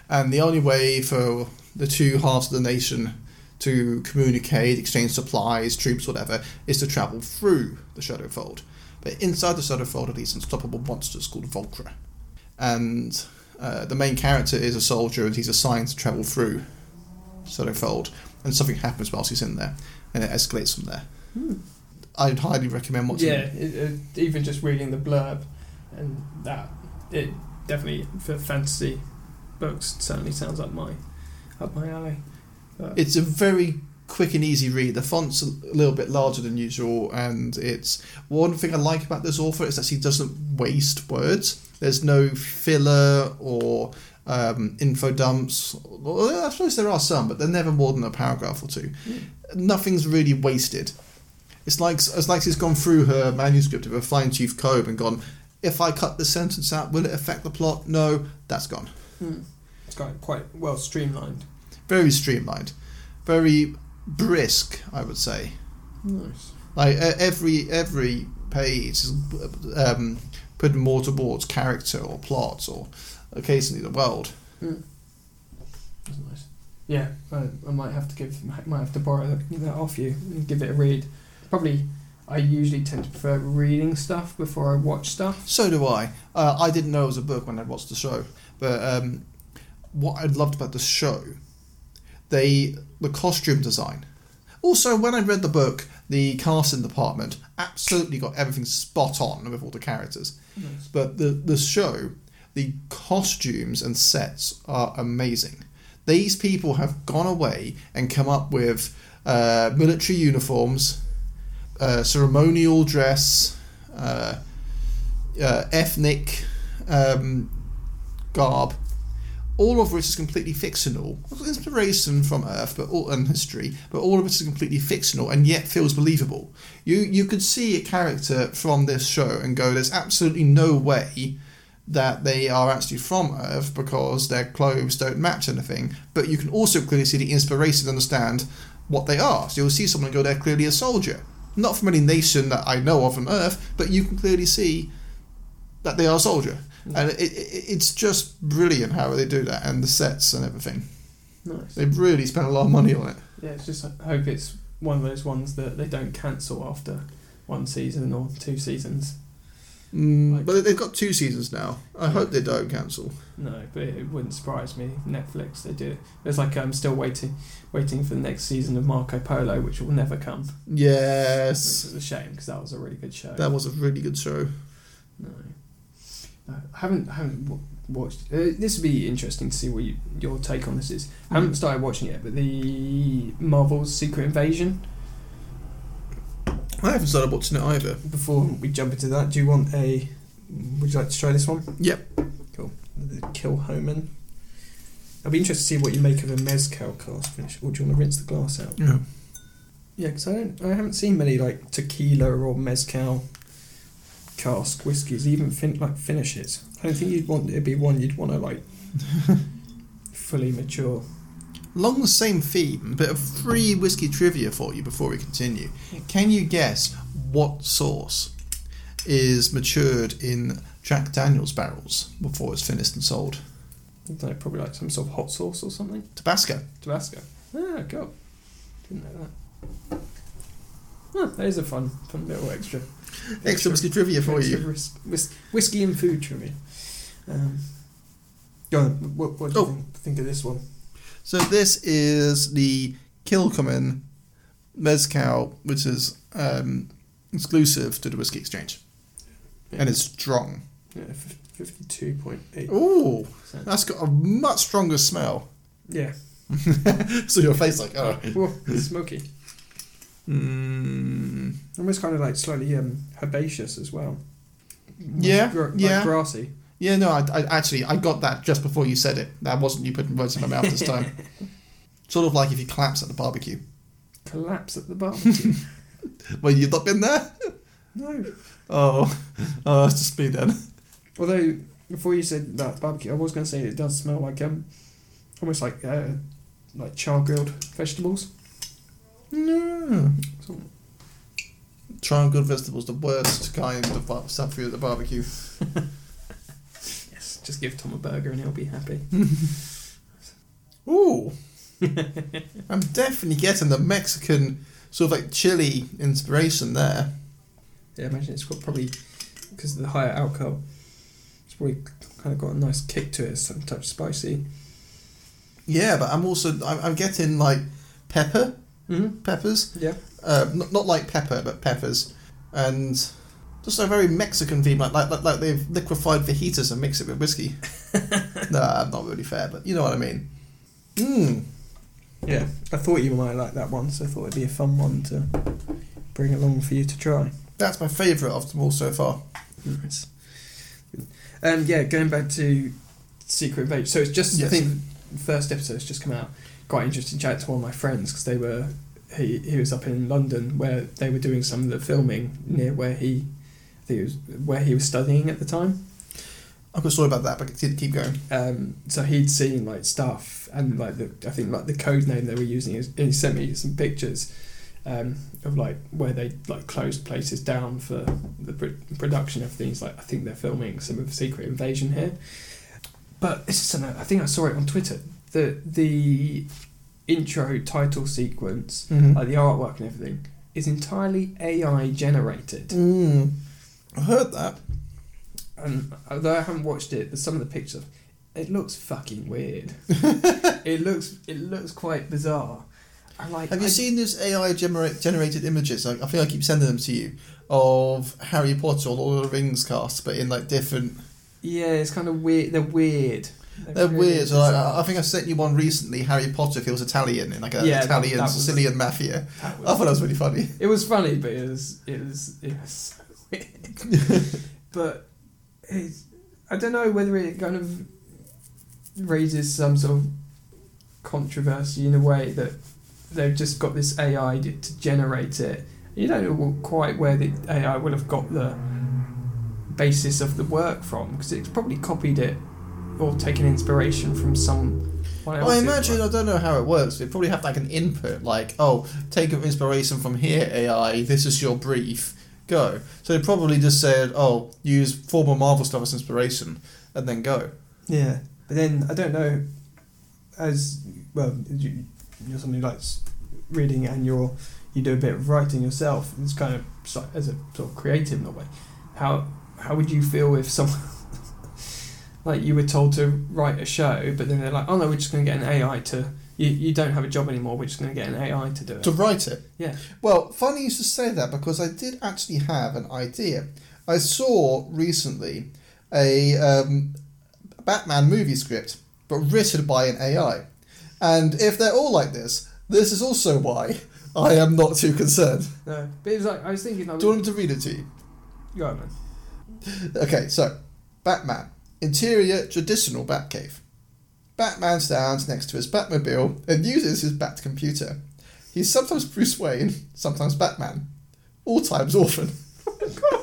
and the only way for the two halves of the nation to communicate, exchange supplies, troops, whatever, is to travel through the Shadowfold. But inside the Shadowfold are these unstoppable monsters called Volcra. And uh, the main character is a soldier and he's assigned to travel through Shadowfold. And something happens whilst he's in there, and it escalates from there. Hmm. I'd highly recommend watching Yeah, it. it, it, even just reading the blurb and that, it definitely for fantasy books certainly sounds up my up my alley. But It's a very quick and easy read. The font's a little bit larger than usual, and it's one thing I like about this author is that she doesn't waste words. There's no filler or um, info dumps. Well, I suppose there are some, but they're never more than a paragraph or two. Nothing's really wasted. It's like it's like she's gone through her manuscript of a fine tooth comb and gone. If I cut this sentence out, will it affect the plot? No, that's gone. Hmm. it's quite quite well streamlined. Very streamlined, very brisk, I would say. Nice. Like e- every every page is um, putting more towards character or plot or occasionally the world. Hmm. That's nice. Yeah, I, I might have to give might have to borrow that, that off you and give it a read. Probably, I usually tend to prefer reading stuff before I watch stuff. So do I. Uh, I didn't know it was a book when I watched the show, but um, what I loved about the show, they the costume design. Also, when I read the book, the casting department absolutely got everything spot on with all the characters. Nice. But the the show, the costumes and sets are amazing. These people have gone away and come up with uh, military uniforms, uh, ceremonial dress, uh, uh, ethnic um, garb, all of which is completely fictional. Inspiration from Earth, but all and history, but all of it is completely fictional and yet feels believable. You you could see a character from this show and go, "There's absolutely no way." That they are actually from Earth because their clothes don't match anything, but you can also clearly see the inspiration and understand what they are. So you'll see someone go, they're clearly a soldier. Not from any nation that I know of on Earth, but you can clearly see that they are a soldier. And it, it, it's just brilliant how they do that and the sets and everything. Nice. They've really spent a lot of money on it. Yeah, it's just I hope it's one of those ones that they don't cancel after one season or two seasons. Mm, Like- but they've got two seasons now. I hope they don't cancel. No, but it wouldn't surprise me. Netflix, they do it. It's like I'm still waiting, waiting for the next season of Marco Polo, which will never come. Yes. is a shame because that was a really good show. That was a really good show. no, I haven't I haven't w- watched. Uh, this would be interesting to see what you, your take on this is. I haven't started watching it, but the Marvel's Secret Invasion. I haven't started watching it either. Before we jump into that, do you want a? Would you like to try this one? Yep. Cool. The Kilchoman. I'll be interested to see what you make of a mezcal cask finish. Or do you want to rinse the glass out? Yeah. Yeah, because I don't, I haven't seen many like tequila or mezcal cask whiskies, even fin- like finishes. I don't think you'd want it to be one you'd want to like fully mature. Along the same theme, a bit of free whiskey trivia for you before we continue. Can you guess what sauce is matured in Jack Daniels barrels before it's finished and sold? I don't know, probably like some sort of hot sauce or something. Tabasco. Tabasco. Ah, God. Didn't know that. Huh, that is a fun, fun little extra. Extra whiskey trivia for extra you. whis- whis- whiskey and food trivia. Um, go on. What, what do you Oh. think, think of this one? So this is the Kilchoman Mezcal, which is um, exclusive to the Whiskey Exchange. And it's strong. yeah, fifty-two point eight. Ooh, that's got a much stronger smell. Yeah. so your face like, oh. It's smoky. Mm, Almost kind of like slightly um, herbaceous as well. Yeah, like yeah. grassy. yeah, no, I, I actually I got that just before you said it. That wasn't you putting words in my mouth this time. sort of like if you collapse at the barbecue. Collapse at the barbecue. Well, you've not been there. no. Oh, oh, it's just me then. Although before you said that barbecue, I was going to say it does smell like um, almost like uh, like char grilled vegetables. No. So- Try and good vegetables, the worst kind of bar- stuff for you at the barbecue. Yes, just give Tom a burger and he'll be happy. Ooh. I'm definitely getting the Mexican sort of like chili inspiration there. Yeah, I imagine it's got probably because of the higher alcohol. It's probably kind of got a nice kick to it, some touch spicy. Yeah, but I'm also I'm, I'm getting like pepper Mm-hmm. peppers, Yeah. uh, not, not like pepper but peppers, and just a very Mexican theme, like like like, like they've liquefied fajitas and mixed it with whiskey. no, not really fair, but you know what I mean. Mmm. Yeah, I thought you might like that one, so I thought it'd be a fun one to bring along for you to try. That's my favourite of them all so far. Nice. Um, yeah, going back to Secret Invasion. So it's just, I think, first episode's just come out. Quite interesting chat to one of my friends because they were, he, he was up in London where they were doing some of the filming near where he, I think it was where he was studying at the time. I've got a story about that, but keep keep going. Um, so he'd seen like stuff and like the I think like the code name they were using is he sent me some pictures um, of like where they like closed places down for the pr- production of things like I think they're filming some of the Secret Invasion here but it's just I think I saw it on Twitter the the intro title sequence Mm-hmm. like the artwork and everything is entirely AI generated Mm. I heard that. and although I haven't watched it, some of the pictures, it looks fucking weird. it looks it looks quite bizarre. I like. Have you I- seen those AI genera- generated images? I, I think I keep sending them to you of Harry Potter or Lord of the Rings cast, but in like different. Yeah, it's kind of weird. They're weird. They're really weird. So like. I, think I sent you one recently. Harry Potter feels Italian in like an Yeah, Italian that was- Sicilian mafia. That I thought that was really funny. It was funny, but it was it was it was so weird. but it's, I don't know whether it kind of raises some sort of controversy in a way that they've just got this AI to to generate it. You don't know quite where the AI will have got the basis of the work from because it's probably copied it or taken inspiration from some. I imagine I don't know how it works. They probably have like an input, like oh, take inspiration from here, AI. This is your brief. Go. So they probably just said, oh, use former Marvel stuff as inspiration, and then go. Yeah, but then I don't know. As well, you, you're somebody like s- reading and you're you do a bit of writing yourself. It's kind of as a sort of creative in a way. How how would you feel if someone like you were told to write a show, but then they're like, oh no, we're just going to get an AI to. You, you don't have a job anymore. We're just going to get an AI to do it. To write it. Yeah. Well, funny you should say that because I did actually have an idea. I saw recently a um, Batman movie script, but written by an AI. And if they're all like this, this is also why I am not too concerned. No, but it was like I was thinking. I Do you want me to read it to you? Go on, man. Okay, so Batman. Interior traditional Batcave. Batman stands next to his Batmobile and uses his Bat computer. He's sometimes Bruce Wayne, sometimes Batman. All times orphan.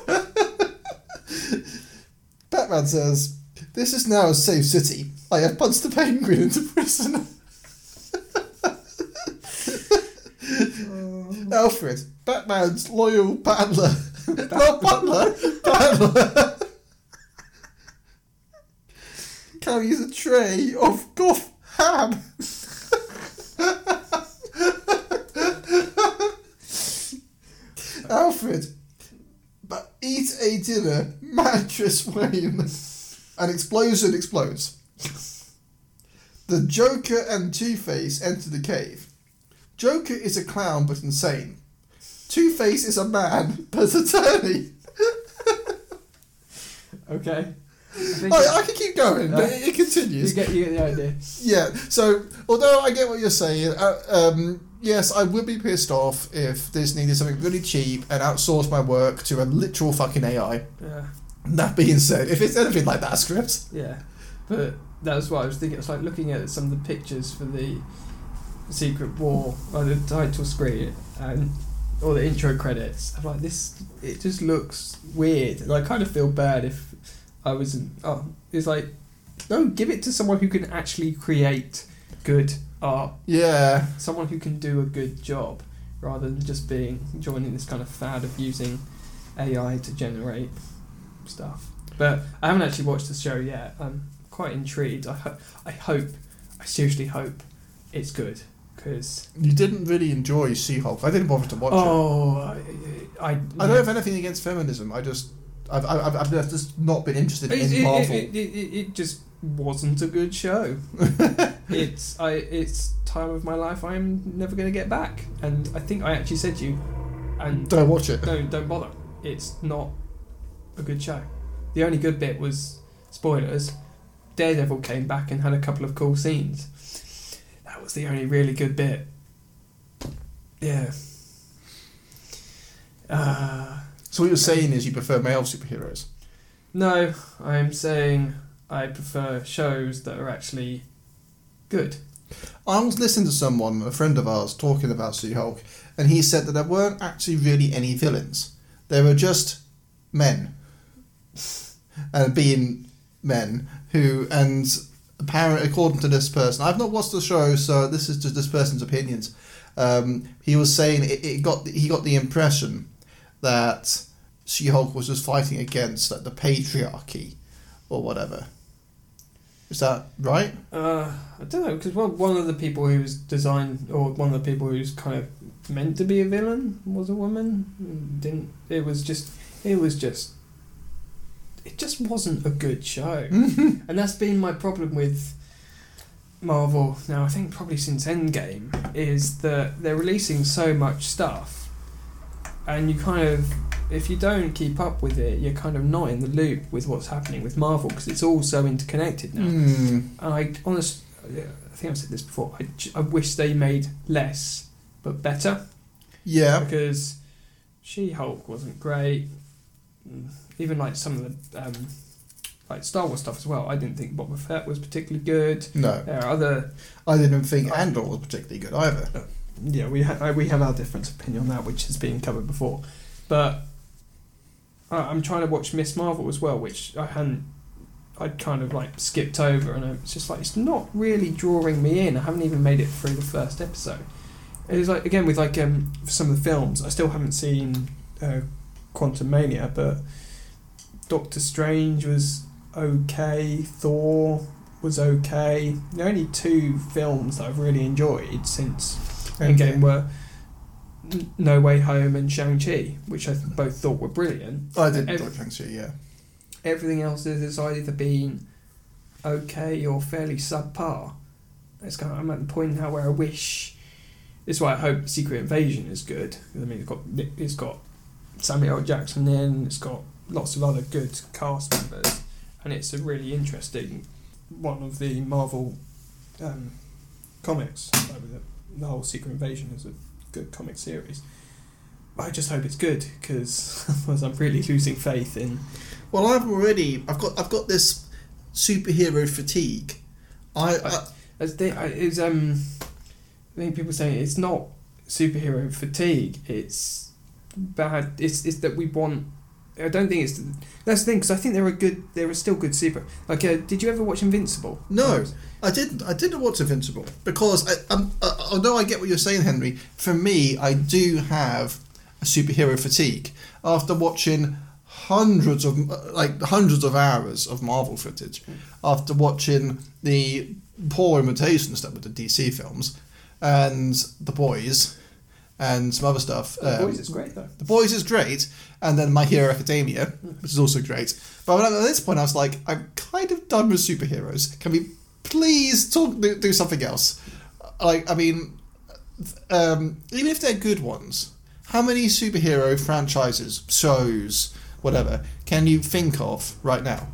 Batman says, This is now a safe city. I have punched the penguin into prison. Alfred, Batman's loyal battler. Not butler, battler. Carries a tray of goth ham. Alfred, but eat a dinner, mattress Wayne. An explosion explodes. The Joker and Two Face enter the cave. Joker is a clown but insane. Two Face is a man but attorney. Okay. I I, I can keep going, but it, it continues. you get you get the idea. Yeah. So, although I get what you're saying, uh, um, yes, I would be pissed off if Disney did something really cheap and outsourced my work to a literal fucking AI. Yeah. That being said, if it's anything like that script, Yeah, but that was what I was thinking. It's like looking at some of the pictures for the Secret War, or the title screen, and or the intro credits. I'm like, this. It just looks weird, and I kind of feel bad if I was. in- Oh, it's like, no, give it to someone who can actually create good art, yeah, someone who can do a good job, rather than just being joining this kind of fad of using AI to generate stuff. But I haven't actually watched the show yet. I'm quite intrigued. I, ho- I hope, I seriously hope it's good because you didn't really enjoy She-Hulk. I didn't bother to watch it. oh, I, I, I don't have anything against feminism. I just, I've, I've, I've just not been interested It, in it, Marvel. it, it, just wasn't a good show. it's I it's time of my life I'm never going to get back, and I think I actually said to you, and don't watch it. no, don't bother. It's not a good show. The only good bit was spoilers. Daredevil came back and had a couple of cool scenes. That was the only really good bit. Yeah. Uh, So what you're saying is you prefer male superheroes. no, I'm saying I prefer shows that are actually good. I was listening to someone, a friend of ours, talking about She-Hulk, and he said that there weren't actually really any villains. There were just men, and being men who, and apparently, according to this person, I've not watched the show, so this is just this person's opinions. Um, he was saying it, it got he got the impression that She-Hulk was just fighting against like the patriarchy or whatever. Is that right? Uh, I don't know because one one of the people who was designed, or one of the people who's kind of meant to be a villain, was a woman. Didn't it was just it was just it just wasn't a good show, and that's been my problem with Marvel now. I think probably since Endgame is that they're releasing so much stuff, and you kind of if you don't keep up with it, you're kind of not in the loop with what's happening with Marvel because it's all so interconnected now. Hmm. And I honestly, I think I've said this before. I, I wish they made less but better Yeah. because She Hulk wasn't great. Mm, Even like some of the um, like Star Wars stuff as well. I didn't think Boba Fett was particularly good. No, There are other I didn't think Andor was particularly good either. yeah, we ha- we have our different opinion on that, which has been covered before. But I I'm trying to watch Miss Marvel as well, which I hadn't. I'd kind of like skipped over, and it's just like it's not really drawing me in. I haven't even made it through the first episode. It's like again with like um some of the films. I still haven't seen uh, Quantumania, but Doctor Strange was okay. Thor was okay. The only two films that I've really enjoyed since Endgame were N- No Way Home and Shang Chi, which I th- both thought were brilliant. I did Ev- enjoy Shang-Chi, yeah. Everything else is has either been okay or fairly subpar. It's kind of, I'm at the point now where I wish. Is why I hope Secret Invasion is good. I mean, it's got it's got Samuel L. Jackson in. It's got lots of other good cast members, and it's a really interesting one of the Marvel um, comics. Like the, the whole Secret Invasion is a good comic series. I just hope it's good because otherwise I'm really losing faith in. Well, I've already, I've got, I've got this superhero fatigue. I, I As they, I- it's um, I think people saying it's not superhero fatigue. It's bad. It's it's that we want. I don't think it's that's the thing because I think there are a good. There are still good super. Like, uh, did you ever watch Invincible? No. I didn't. I didn't watch Invincible because I, uh, although I get what you're saying, Henry, for me, I do have a superhero fatigue after watching hundreds of like hundreds of hours of Marvel footage, after watching the poor imitations that were the DC films, and The Boys, and some other stuff. The um, Boys is great though. the Boys is great, and then My Hero Academia, which is also great. But at this point, I was like, I'm kind of done with superheroes. Can we please talk do, do something else? Like, I mean, um, even if they're good ones, how many superhero franchises, shows, whatever, can you think of right now?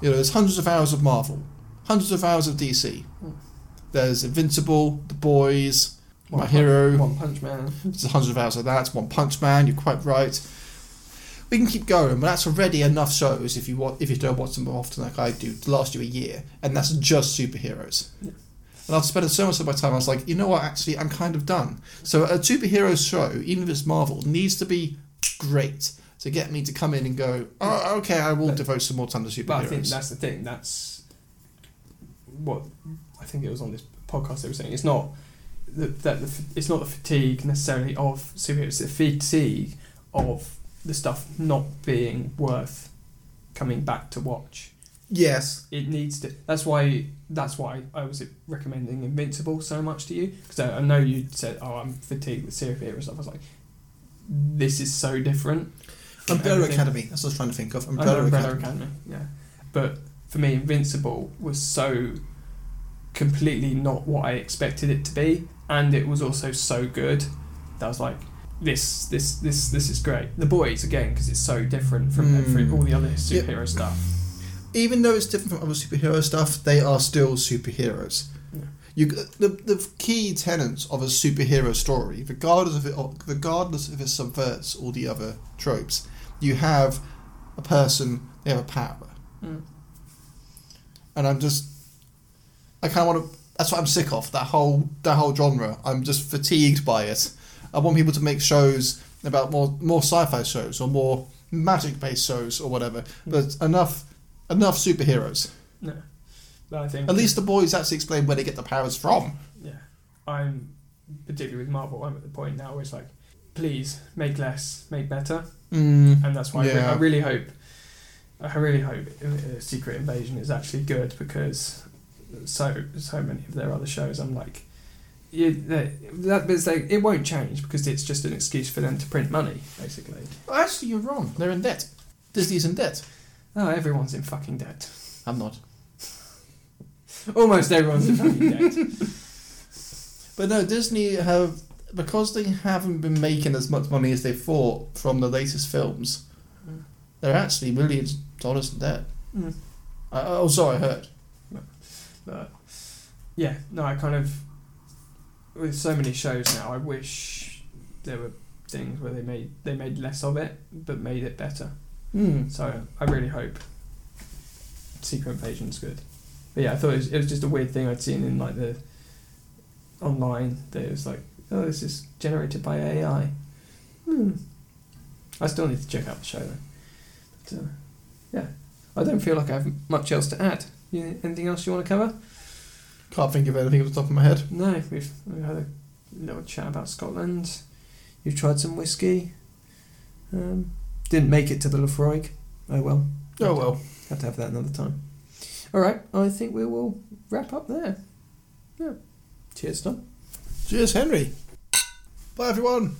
You know, there's hundreds of hours of Marvel, hundreds of hours of DC. There's Invincible, The Boys, My One Hero. One Punch Man. There's hundreds of hours of that. One Punch Man. You're quite right. We can keep going, but that's already enough shows if you want, if you don't watch them more often like I do to last you a year, and that's just superheroes. Yeah. And I've spent so much of my time, I was like, you know what? Actually, I'm kind of done. So a superhero show, even if it's Marvel, needs to be great to get me to come in and go, oh, okay, I will But- devote some more time to superheroes. But I think that's the thing. That's what I think it was on this podcast they were saying. It's not that, that the, it's not the fatigue necessarily of superheroes. It's the fatigue of the stuff not being worth coming back to watch. Yes. It needs to. That's why. That's why I was recommending Invincible so much to you because I, I know you said, "Oh, I'm fatigued with superhero stuff." I was like, "This is so different." Umbrella. Academy. That's what I was trying to think of. Umbrella, Umbrella Academy. Academy. Yeah, but for me, Invincible was so completely not what I expected it to be, and it was also so good that I was like, "This, this, this, this is great." The boys again because it's so different from Mm. every, all the other superhero stuff. even though it's different from other superhero stuff, they are still superheroes. Yeah. You the, the key tenets of a superhero story, regardless of it, regardless if it subverts all the other tropes, you have a person, they have a power, Mm. and I'm just, I kind of want to. That's what I'm sick of. That whole that whole genre. I'm just fatigued by it. I want people to make shows about more more sci-fi shows or more magic-based shows or whatever. But enough enough superheroes. No, but I think At least the boys actually explain where they get the powers from. yeah, I'm particularly with Marvel. I'm at the point now where it's like, please make less, make better. Mm. and that's why I, re- Yeah. I really hope I really hope uh, Secret Invasion is actually good because so so many of their other shows I'm like you, that, but like, it won't change because it's just an excuse for them to print money basically Actually, you're wrong. They're in debt. Disney's in debt. oh everyone's in fucking debt I'm not. almost everyone's in fucking debt But no, Disney have because they haven't been making as much money as they thought from the latest films. Mm. They're actually millions of dollars in debt. Mm. I, oh, sorry, I heard. But yeah no I kind of with so many shows now I wish there were things where they made they made less of it but made it better Mm. So I really hope Secret Invasion's good. But yeah, I thought it was, it was just a weird thing I'd seen in like the online that it was like, oh, this is generated by AI. Hmm. I still need to check out the show though. But, uh, yeah, I don't feel like I have much else to add. You, anything else you want to cover? Can't think of anything off the top of my head. No, we've, we've had a little chat about Scotland. You've tried some whiskey. Um, didn't make it to the Laphroaig. Oh well. Oh well. Have to have that another time. All right, I think we will wrap up there. Yeah. Cheers, Tom. Cheers, Henry. Bye, everyone.